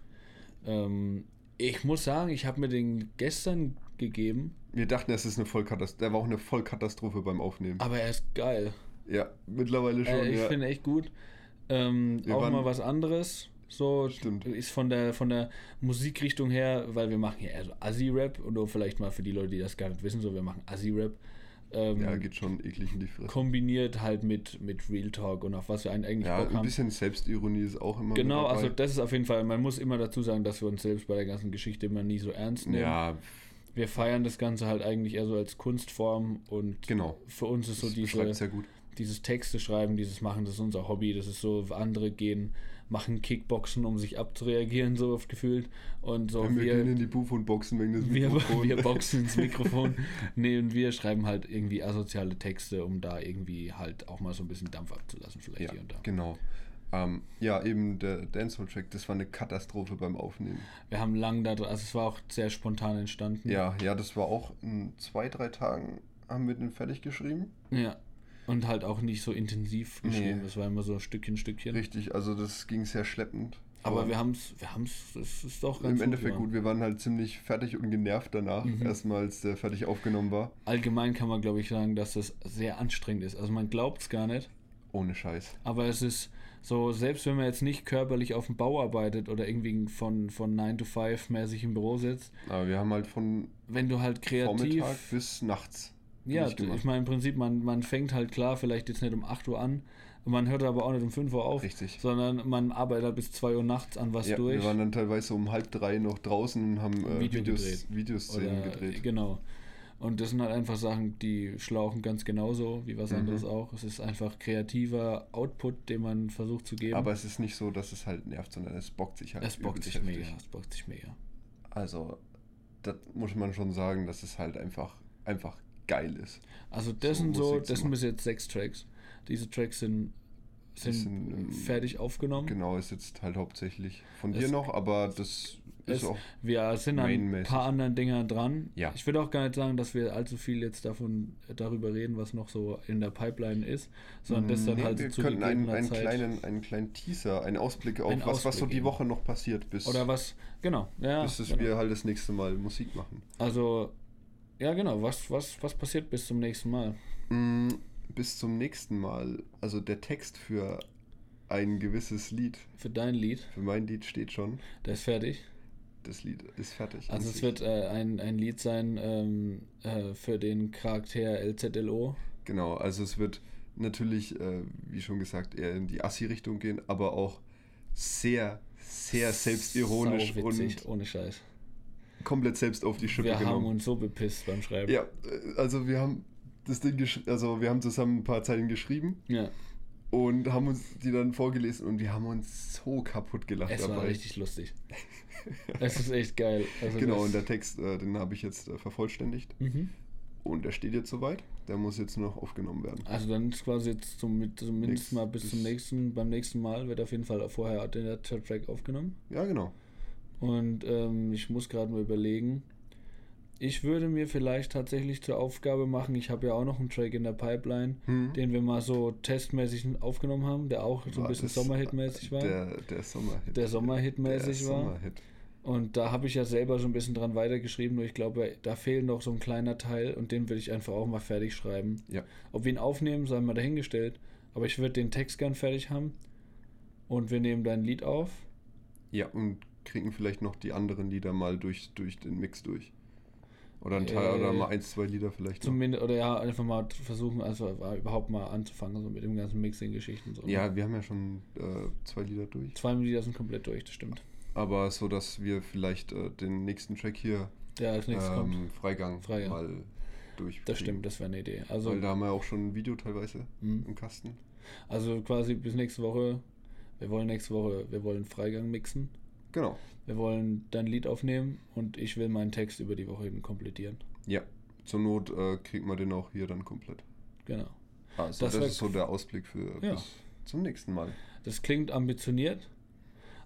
Ähm, ich muss sagen, ich habe mir den gestern gegeben, Wir dachten, es ist eine Vollkatastrophe. Der war auch eine Vollkatastrophe beim Aufnehmen. aber er ist geil. Ja, mittlerweile schon. Äh, ich ja. finde echt gut. Ähm, auch waren- mal was anderes. So Stimmt. ist von der von der Musikrichtung her, weil wir machen ja eher so Assi-Rap und nur vielleicht mal für die Leute, die das gar nicht wissen, so wir machen Assi-Rap. Ähm, ja, geht schon eklig in die Fresse. kombiniert halt mit, mit Real Talk und auf was wir eigentlich Ja, Bock ein haben. bisschen Selbstironie ist auch immer Genau, also das ist auf jeden Fall, man muss immer dazu sagen, dass wir uns selbst bei der ganzen Geschichte immer nie so ernst nehmen. Ja, Wir feiern das Ganze halt eigentlich eher so als Kunstform und genau. für uns ist so Das diese, sehr gut. Dieses Texte schreiben, dieses Machen, das ist unser Hobby. Das ist so, andere gehen, machen Kickboxen, um sich abzureagieren, so oft gefühlt. Und so wir, wir, gehen in die Buff und boxen wegen des wir, Mikrofons. wir boxen ins Mikrofon. [laughs] nee, und wir schreiben halt irgendwie asoziale Texte, um da irgendwie halt auch mal so ein bisschen Dampf abzulassen, vielleicht ja, hier und da. genau. Ähm, ja, eben der Dancehall-Track, das war eine Katastrophe beim Aufnehmen. Wir haben lang da, also es war auch sehr spontan entstanden. Ja, ja, das war auch in zwei, drei Tagen haben wir den fertig geschrieben. Ja. Und halt auch nicht so intensiv geschrieben. Nee. Das war immer so Stückchen, Stückchen. Richtig, also das ging sehr schleppend. Aber wir haben es, wir haben es, es ist doch ganz Im Endeffekt geworden. gut, wir waren halt ziemlich fertig und genervt danach, Mhm. erstmal als der fertig aufgenommen war. Allgemein kann man, glaube ich, sagen, dass das sehr anstrengend ist. Also man glaubt es gar nicht, Ohne Scheiß. aber es ist so, selbst wenn man jetzt nicht körperlich auf dem Bau arbeitet oder irgendwie von, von 9 to 5 mäßig im Büro sitzt, Aber wir haben halt von wenn du halt kreativ. Vormittag bis nachts. Ja, ich meine, im Prinzip, man, man fängt halt klar, vielleicht jetzt nicht um 8 Uhr an, man hört aber auch nicht um 5 Uhr auf, Richtig. sondern man arbeitet halt bis 2 Uhr nachts an was Ja, durch. wir waren dann teilweise um halb drei noch draußen und haben äh, Video Videos, gedreht. Videoszenen Oder, gedreht. Genau. Und das sind halt einfach Sachen, die schlauchen ganz genauso wie was Mhm. anderes auch. Es ist einfach kreativer Output, den man versucht zu geben. Aber es ist nicht so, dass es halt nervt, sondern es bockt sich halt. es bockt sich heftig. mega, es bockt sich mega. Also, das muss man schon sagen, dass es halt einfach, einfach geil ist. Also das So sind so, das sind bis jetzt sechs Tracks. Diese Tracks sind, sind, sind, ähm, fertig aufgenommen. Genau, ist jetzt halt hauptsächlich von Es- dir noch, aber das es- ist auch. Wir sind an ein paar anderen Dingern dran. Ja. Ich würde auch gar nicht sagen, dass wir allzu viel jetzt davon darüber reden, was noch so in der Pipeline ist, sondern das dann Nee, halt wir zu könnten einen, einen, Zeit. kleinen, einen kleinen Teaser, einen Ausblick auf Einen was, was so Ausblick die eben. Woche noch passiert, bis, Oder was, genau, ja. bis es genau. wir halt das nächste Mal Musik machen. Also, ja genau, was, was, was passiert bis zum nächsten Mal? Mm, bis zum nächsten Mal. Also der Text für ein gewisses Lied, Für dein Lied, für mein Lied steht schon. der ist fertig. Das Lied ist fertig. Also es wird äh, ein, ein Lied sein ähm, äh, für den Charakter LZLO. Genau, also es wird natürlich, äh, wie schon gesagt, eher in die Assi-Richtung gehen, aber auch sehr, sehr selbstironisch und ohne Scheiß. Komplett selbst auf die Schippe Wir haben genommen. uns so bepisst beim Schreiben. Ja, äh, also wir haben das Ding geschrieben, also wir haben zusammen ein paar Zeilen geschrieben ja und haben uns die dann vorgelesen und wir haben uns so kaputt gelacht es war dabei. richtig lustig. [laughs] es ist echt geil. Also Genau, das- und der Text, äh, den habe ich jetzt äh, vervollständigt Mhm. und der steht jetzt soweit. Der muss jetzt nur noch aufgenommen werden. Also dann ist quasi jetzt zum, zumindest Nix- mal bis, bis- zum nächsten, beim nächsten Mal wird auf jeden Fall vorher der Track aufgenommen. Ja, genau. Und ähm, ich muss gerade mal überlegen. Ich würde mir vielleicht tatsächlich zur Aufgabe machen, ich habe ja auch noch einen Track in der Pipeline, Hm. den wir mal so testmäßig aufgenommen haben, der auch so ein bisschen Sommerhit-mäßig war. Der, Der, der Sommerhit. Sommerhit-mäßig war. Sommerhit. Und da habe ich ja selber so ein bisschen dran weitergeschrieben, nur ich glaube, da fehlt noch so ein kleiner Teil und den will ich einfach auch mal fertig schreiben. Ja. Ob wir ihn aufnehmen, sei mal dahingestellt. Aber ich würde den Text gern fertig haben. Und wir nehmen dein Lied auf. Ja, und kriegen vielleicht noch die anderen Lieder mal durch, durch den Mix durch. Oder ein Teil Äh, oder mal eins, zwei Lieder vielleicht. noch. Zumindest, oder ja, einfach mal versuchen, also überhaupt mal anzufangen, so mit dem ganzen Mixing-Geschichten. So. Ja, wir haben ja schon äh, zwei Lieder durch. Zwei Lieder sind komplett durch, das stimmt. Aber so, dass wir vielleicht äh, den nächsten Track hier, Ja, als nächstes kommt. ähm, Freigang, Freigang. mal durch. Das stimmt, das wäre eine Idee. Also, Weil da haben wir auch schon ein Video teilweise Mhm. im Kasten. also quasi bis nächste Woche. Wir wollen nächste Woche, wir wollen Freigang mixen. Genau. Wir wollen dein Lied aufnehmen und ich will meinen Text über die Woche hin komplettieren. Ja. Zur Not äh, kriegt man den auch hier dann komplett. Genau. Also Das das, ist so der Ausblick für Ja. bis zum nächsten Mal. Das klingt ambitioniert,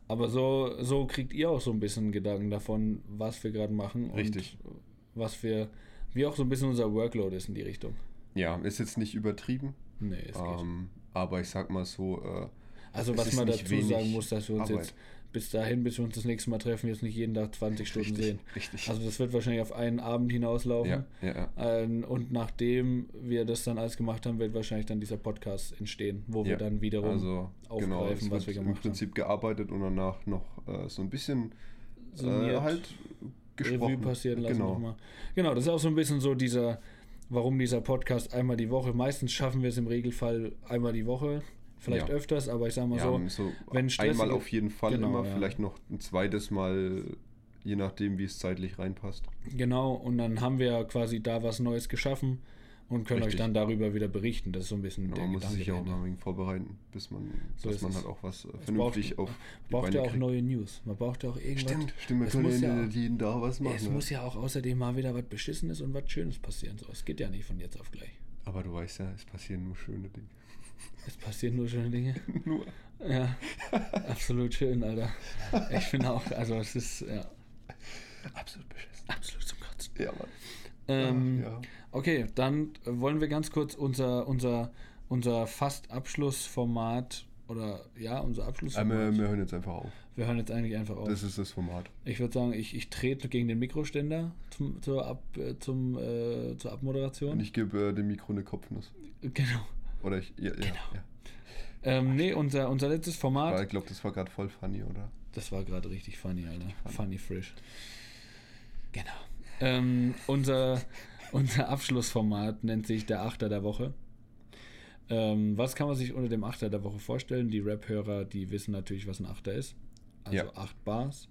aber so, so kriegt ihr auch so ein bisschen Gedanken davon, was wir gerade machen Richtig. und was wir, wie auch so ein bisschen unser Workload ist in die Richtung. Ja, ist jetzt nicht übertrieben, Nee, es geht. ähm, aber ich sag mal so, äh, Also was man dazu sagen muss, dass wir uns Arbeit. jetzt bis dahin, bis wir uns das nächste Mal treffen, jetzt nicht jeden Tag 20 Stunden richtig, sehen. richtig. Also das wird wahrscheinlich auf einen Abend hinauslaufen. ja, ja. Ähm, Und nachdem wir das dann alles gemacht haben, wird wahrscheinlich dann dieser Podcast entstehen, wo wir dann wiederum Also genau, aufgreifen, es was wird wir im gemacht Prinzip gearbeitet und danach noch äh, so ein bisschen Summiert, äh, halt gesprochen. Revue passieren lassen genau. nochmal. Genau, das ist auch so ein bisschen so dieser, warum dieser Podcast einmal die Woche. Meistens schaffen wir es im Regelfall einmal die Woche, vielleicht Ja. öfters, aber ich sag mal Ja, so, so wenn stressige- einmal auf jeden Fall Genau, immer, ja. vielleicht noch ein zweites Mal, je nachdem, wie es zeitlich reinpasst. genau, und dann haben wir quasi da was Neues geschaffen und können euch Richtig. dann darüber wieder berichten. Das ist so ein bisschen Genau, der man muss Gedanke sich ja auch wenig vorbereiten, bis man, So dass man halt auch was äh, vernünftig braucht- auf die braucht ja auch kriegt. neue News. Man braucht ja auch irgendwas. Stimmt, stimmt, können muss ja nicht jeden Tag was machen. Es ne? muss ja auch außerdem mal wieder was Beschissenes und was Schönes passieren. So, es geht ja nicht von jetzt auf gleich. Aber du weißt ja, es passieren nur schöne Dinge. Es passieren nur schöne Dinge. [laughs] nur. Ja, absolut schön, Alter. Ich finde auch, also es ist ja, Absolut beschissen. absolut zum Kotzen. Ja, Mann. Ähm, ja. Okay, dann wollen wir ganz kurz unser, unser, unser fast Abschlussformat oder ja, unser Abschlussformat. wir, wir hören jetzt einfach auf. wir hören jetzt eigentlich einfach auf. Das ist das Format. ich würde sagen, ich, ich trete gegen den Mikroständer zum, zur, Ab, äh, zum, äh, zur Abmoderation. Und ich gebe äh, dem Mikro eine Kopfnuss. genau. Oder ich. Ja, Genau. ja. Ähm, nee, unser, unser letztes Format. Ich glaube, das war gerade voll funny, oder? Das war gerade richtig funny, Alter. funny. Funny frisch. Genau. Ähm, unser, [laughs] unser Abschlussformat nennt sich der Achter der Woche. Ähm, was kann man sich unter dem Achter der Woche vorstellen? Die Rap-Hörer, die wissen natürlich, was ein Achter ist. Also Ja. acht Bars.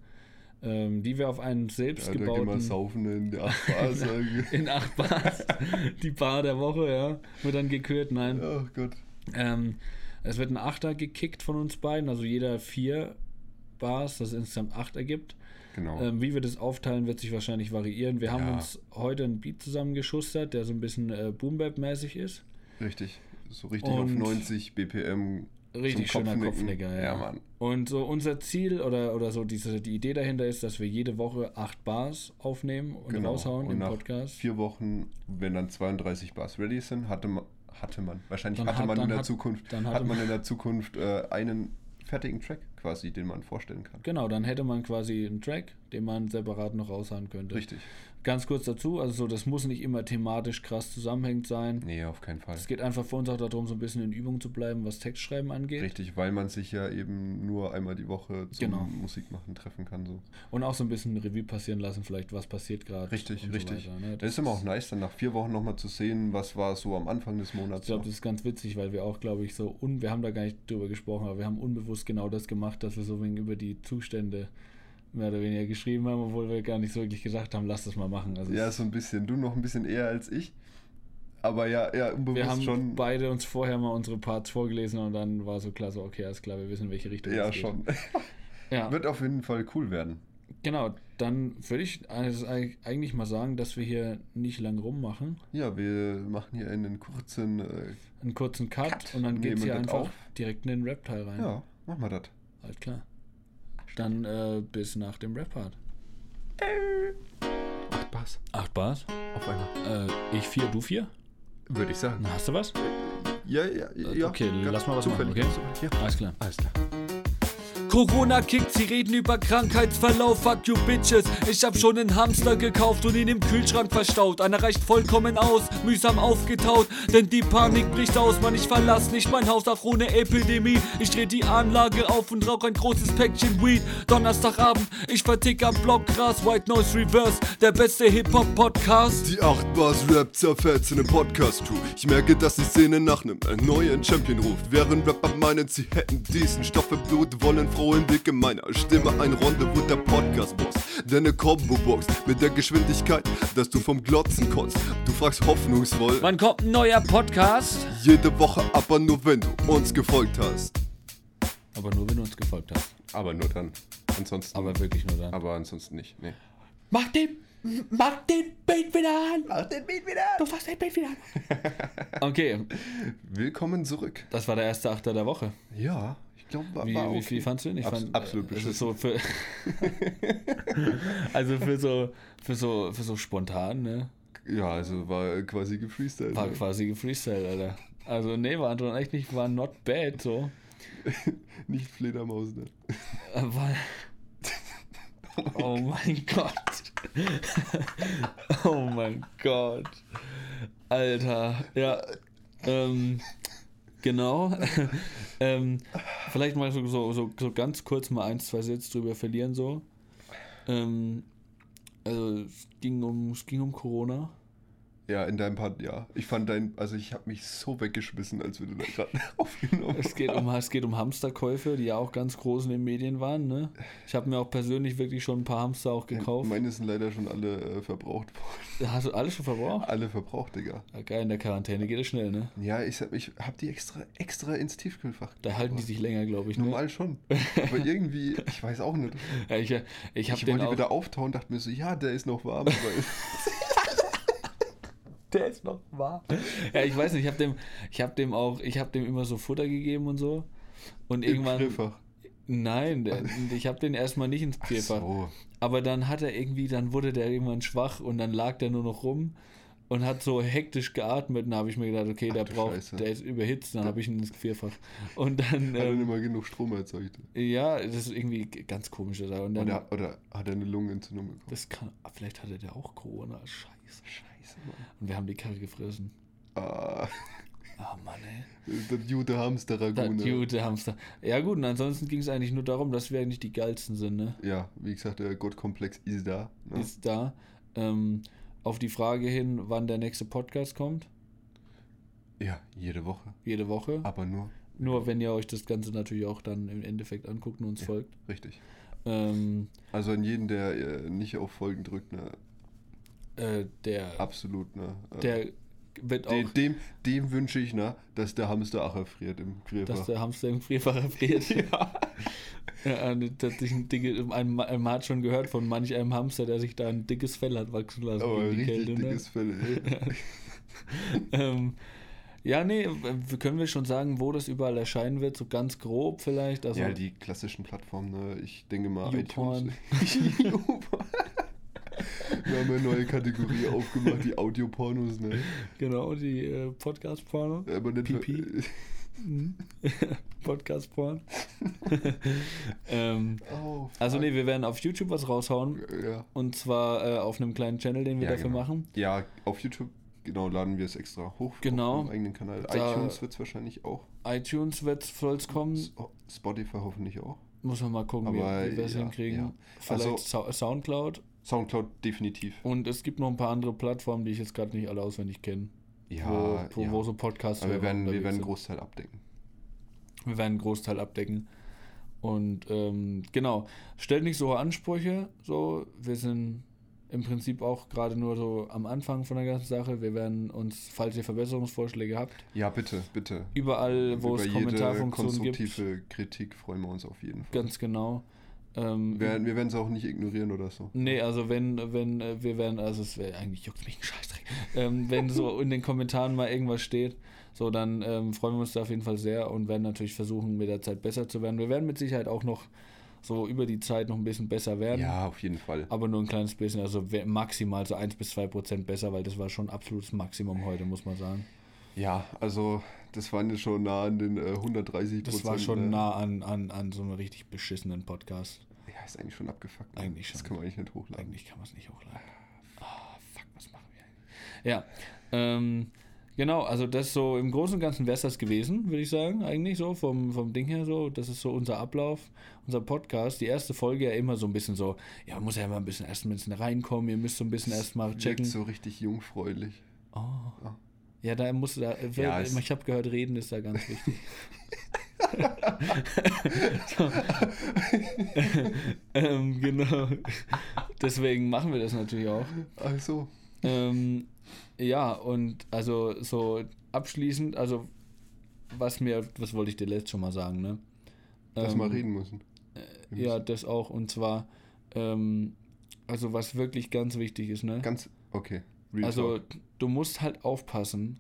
Ähm, die wir auf einen selbst Ja, saufen in der Phase. [laughs] in acht Bars. die Bar der Woche, ja. Wird dann gekürt, nein. oh Gott. Ähm, es wird ein Achter gekickt von uns beiden, also jeder vier Bars, das insgesamt acht ergibt. Genau. Ähm, wie wir das aufteilen, wird sich wahrscheinlich variieren. Wir haben Ja. uns heute einen Beat zusammengeschustert, der so ein bisschen äh, Boom-Bap-mäßig ist. Richtig. So richtig auf Und- 90 BPM. Richtig schöner Kopfnicken. Kopfnicker, ja. Ja, Mann. Und so unser Ziel oder, oder so diese, die Idee dahinter ist, dass wir jede Woche acht Bars aufnehmen und Genau. raushauen Und im nach Podcast. Vier Wochen, wenn dann 32 Bars ready sind, hatte man, hatte man wahrscheinlich hatte hat- man dann in der hat- Zukunft, dann hat hatte man man- in der Zukunft äh, einen fertigen Track quasi, den man vorstellen kann. Genau, dann hätte man quasi einen Track, den man separat noch raushauen könnte. Richtig. Ganz kurz dazu, also so, das muss nicht immer thematisch krass zusammenhängend sein. Nee, auf keinen Fall. Es geht einfach für uns auch darum, so ein bisschen in Übung zu bleiben, was Textschreiben angeht. Richtig, weil man sich ja eben nur einmal die Woche zum Genau. Musikmachen treffen kann. So. Und auch so ein bisschen Revue passieren lassen, vielleicht was passiert gerade. Richtig, und richtig. So weiter, ne? Das ist immer auch nice, dann nach vier Wochen nochmal zu sehen, was war so am Anfang des Monats. Ich glaube, das ist ganz witzig, weil wir auch, glaube ich, so, un wir haben da gar nicht drüber gesprochen, aber wir haben unbewusst genau das gemacht, dass wir so wegen über die Zustände mehr oder weniger geschrieben haben, obwohl wir gar nicht so wirklich gesagt haben, lass das mal machen. Also ja, so ein bisschen. Du noch ein bisschen eher als ich. Aber ja, ja, unbewusst wir haben schon. beide uns vorher mal unsere Parts vorgelesen und dann war so klar, so, okay, alles klar, wir wissen, in welche Richtung Ja, es geht. schon. [laughs] Ja, Wird auf jeden Fall cool werden. genau. Dann würde ich also eigentlich mal sagen, dass wir hier nicht lang rummachen. Ja, wir machen hier einen kurzen. Äh, Einen kurzen Cut, Cut. und dann geht es hier einfach auf. direkt in den Rap-Teil rein. ja, machen wir das. Alles klar. Dann äh, bis nach dem Rap-Part. Acht Bars. Acht Bars. Auf einmal. Äh, ich vier, du vier? Würde ich sagen. Na, hast du was? Ja, ja, ja. Okay, ganz lass mal was machen, okay? Ja. Alles klar. Alles klar. Corona kickt, sie reden über Krankheitsverlauf. Fuck you bitches. Ich hab schon einen Hamster gekauft und ihn im Kühlschrank verstaut. Einer reicht vollkommen aus, mühsam aufgetaut. Denn die Panik bricht aus, man, ich verlass nicht mein Haus, auch ohne Epidemie. Ich dreh die Anlage auf und rauch ein großes Päckchen Weed. Donnerstagabend, ich vertick am Block Gras, White Noise Reverse, der beste Hip-Hop-Podcast. Die 8 Bars Rap zerfällt in einem Podcast-Crew. Ich merke, dass die Szene nach einem neuen Champion ruft. Während Rapper meinen, sie hätten diesen Stoff im Blut, wollen frohen Blick in meiner Stimme ein Rendezvous der Podcast-Boss. Deine Combo-Box mit der Geschwindigkeit, dass du vom Glotzen kotzt. Du fragst hoffnungsvoll. Wann kommt ein neuer Podcast? Jede Woche, aber nur wenn du uns gefolgt hast. Aber nur, wenn du uns gefolgt hast. Aber nur dann. Ansonsten. Aber wirklich nur dann. aber ansonsten nicht. Nee. Mach den, mach den Beat wieder an. Mach den Beat wieder. Du fasst den Beat wieder an. [laughs] Okay, Willkommen zurück. das war der erste Achter der Woche. Ja, ich glaube, war, Wie, war wie okay. viel fandst du den? Ich Abs- fand, absolut äh, also beschissen. so für [laughs] Also für so, für so, für so spontan, ne? Ja, also war quasi gefreestylt. War ne? quasi gefreestylt, Alter. Also nee, war Anton echt nicht, war not bad, so. [laughs] Nicht Fledermaus, ne? Äh, War, oh mein Gott. [laughs] oh mein Gott. Alter, ja. Ähm, genau. [laughs] ähm, vielleicht mal so, so, so, ganz kurz mal ein, zwei Sätze drüber verlieren, so. Ähm, also es ging um, es ging um Corona. Ja, in deinem Part, ja. Ich fand dein, also ich habe mich so weggeschmissen, als wir da gerade [laughs] aufgenommen Es geht, um, es geht um Hamsterkäufe, die ja auch ganz groß in den Medien waren. Ne? Ich habe mir auch persönlich wirklich schon ein paar Hamster auch gekauft. Meine sind leider schon alle äh, verbraucht worden. Hast du alles schon verbraucht? Alle verbraucht, Digga. Ja, geil, in der Quarantäne geht es schnell, ne? Ja, ich, hab- ich habe die extra, extra ins Tiefkühlfach. Da halten die sich länger, glaube ich. Ne? Normal schon. Aber irgendwie, ich weiß auch nicht. [laughs] Ja, ich ich Ich, wollte auch. wieder auftauen, dachte mir so, ja, der ist noch warm. Aber [laughs] Der ist noch wahr. [laughs] Ja, ich weiß nicht, ich habe dem, ich habe dem auch, ich habe dem immer so Futter gegeben und so. Und im irgendwann. Griffach. Nein, der, [laughs] ich habe den erstmal nicht ins Ach Gefrierfach. so. Aber dann hat er irgendwie, dann wurde der irgendwann schwach und dann lag der nur noch rum und hat so hektisch geatmet. Und da habe ich mir gedacht, okay, Ach der braucht, Scheiße. der ist überhitzt, dann habe ich ihn ins Gefrierfach. Und [laughs] dann, Hat er ähm, nicht mal genug Strom erzeugt? ja, das ist irgendwie ganz komisch. Und dann, Oder, oder hat er eine Lungenentzündung bekommen? das kann, vielleicht hatte der auch Corona. Scheiße. Scheiße. Und wir haben die Karre gefressen. Ah, [laughs] Ah, Mann, ey. der gute Das Hamsterragune. gute Hamster. Ja, gut, und ansonsten ging es eigentlich nur darum, dass wir eigentlich die geilsten sind, ne? Ja, wie gesagt, der Gottkomplex ist da. Ne? Ist da. Ähm, auf die Frage hin, wann der nächste Podcast kommt. ja, jede Woche. Jede Woche. Aber nur Nur wenn ihr euch das Ganze natürlich auch dann im Endeffekt anguckt und uns Ja. folgt. richtig. Ähm, Also an jeden, der äh, nicht auf Folgen drückt, ne? Äh, der, Absolut, ne? Äh, der wird auch, dem, dem, dem wünsche ich, ne, dass der Hamster auch erfriert im dass Grillfach. der Hamster im Gefrierfach [laughs] erfriert. ja. ja ist ein Dicke, ein, man hat schon gehört von manch einem Hamster, der sich da ein dickes Fell hat wachsen lassen die richtig Kälte. Ne? dickes Fell, ey. [laughs] ähm, ja, nee, können wir schon sagen, wo das überall erscheinen wird, so ganz grob vielleicht. Also, ja, die klassischen Plattformen, ne? Ich denke mal YouPorn. iTunes. [laughs] Wir haben eine neue Kategorie aufgemacht, die Audiopornos, ne? genau, die äh, Podcast-Porno. Aber nicht Pipi. [laughs] [laughs] Podcast-Porn. [laughs] ähm, Oh, also nee, wir werden auf YouTube was raushauen. Ja. Und zwar äh, auf einem kleinen Channel, den wir Ja, dafür genau. machen. Ja, auf YouTube, genau, laden wir es extra hoch. Genau. Auf eigenen Kanal. Da- iTunes wird es wahrscheinlich auch. iTunes soll es kommen. Spotify hoffentlich auch. Muss man mal gucken, Aber wie, wie wir es ja, hinkriegen. ja. Vielleicht Also- Sou- Soundcloud. Soundcloud definitiv. Und es gibt noch ein paar andere Plattformen, die ich jetzt gerade nicht alle auswendig kenne. Ja, wo, wo, ja. wo so Podcasts Aber wir werden, wir werden einen sind. Großteil abdecken. Wir werden einen Großteil abdecken. Und ähm, genau, stellt nicht so hohe Ansprüche. So, wir sind im Prinzip auch gerade nur so am Anfang von der ganzen Sache. Wir werden uns, falls ihr Verbesserungsvorschläge habt, Ja, bitte, bitte. überall, wo Über es Kommentarfunktionen gibt, konstruktive Kritik freuen wir uns auf jeden Fall. ganz genau. Ähm, Wir, wir werden es auch nicht ignorieren oder so. Nee, also wenn, wenn, äh, wir werden, also es wäre eigentlich juckt mich ein Scheißdreck. Ähm, wenn so [laughs] in den Kommentaren mal irgendwas steht, so dann ähm, freuen wir uns da auf jeden Fall sehr und werden natürlich versuchen, mit der Zeit besser zu werden. Wir werden mit Sicherheit auch noch so über die Zeit noch ein bisschen besser werden. Ja, auf jeden Fall. Aber nur ein kleines bisschen, also maximal so 1 bis 2 Prozent besser, weil das war schon absolutes Maximum heute, muss man sagen. Ja, also das waren ja schon nah an den äh, 130 Das war schon nah an, an, an so einem richtig beschissenen Podcast. Ja, ist eigentlich schon abgefuckt. ne? Eigentlich Das schon. kann man eigentlich nicht hochladen. Eigentlich kann man es nicht hochladen. Ah, fuck, was machen wir eigentlich? Ja, ähm, genau, also das so, im Großen und Ganzen wäre es das gewesen, würde ich sagen, eigentlich so, vom, vom Ding her so. Das ist so unser Ablauf, unser Podcast. Die erste Folge ja immer so ein bisschen so, ja, man muss ja immer ein bisschen erst ein bisschen reinkommen, ihr müsst so ein bisschen erstmal checken. so richtig jungfräulich. Oh. Ah. Ja, da muss da, Ja, es- ich habe gehört, reden ist da ganz wichtig. [laughs] so. [laughs] ähm, genau. Deswegen machen wir das natürlich auch. Also, Ähm, ja, und also so abschließend, also was mir, was wollte ich dir letztes schon mal sagen, ne? dass Ähm, wir reden müssen. Wir Ja, das auch. Und zwar, ähm, also was wirklich ganz wichtig ist, ne? Ganz, okay. Real Also Talk. du musst halt aufpassen.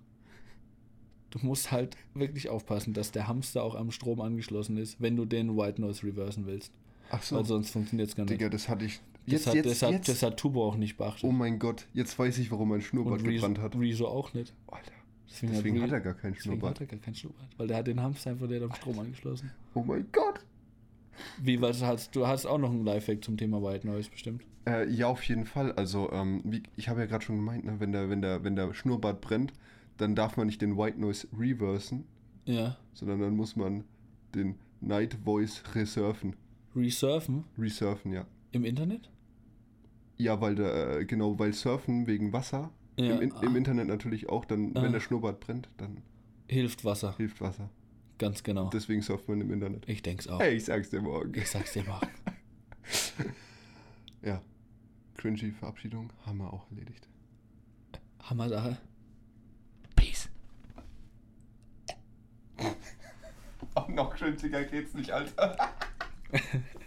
Du musst halt wirklich aufpassen, dass der Hamster auch am Strom angeschlossen ist, wenn du den White Noise reversen willst. Ach so, Weil sonst funktioniert es gar nicht. Digga, das hatte ich. das, Jetzt, hat, jetzt, das, hat, jetzt. das hat Tubo auch nicht beachtet. oh mein Gott, jetzt weiß ich, warum mein Schnurrbart Rezo, gebrannt hat. Rezo auch nicht. Alter, Deswegen, deswegen Re- hat er gar keinen deswegen Schnurrbart. hat er gar keinen Schnurrbart. Weil der hat den Hamster einfach der am Strom angeschlossen. Oh mein Gott. Wie, was hast du hast auch noch einen Lifehack zum Thema White Noise bestimmt. Äh, ja, auf jeden Fall. Also, ähm, wie, ich habe ja gerade schon gemeint, ne, wenn, der, wenn, der, wenn der Schnurrbart brennt, dann darf man nicht den White Noise reversen, Ja. sondern dann muss man den Night Voice resurfen. Resurfen Resurfen, ja. im Internet? Ja, weil der, äh, genau, weil Surfen wegen Wasser, Ja. im, im ah, Internet natürlich auch, dann, Ah. wenn der Schnurrbart brennt, dann hilft Wasser. hilft Wasser. Ganz genau. Deswegen surft man im Internet. Ich denk's auch. Hey, ich sag's dir morgen. Ich sag's dir mal. [laughs] Ja. Cringy Verabschiedung haben wir auch erledigt. Hammer-Sache. Peace. [laughs] Auch noch cringiger geht's nicht, Alter. [laughs]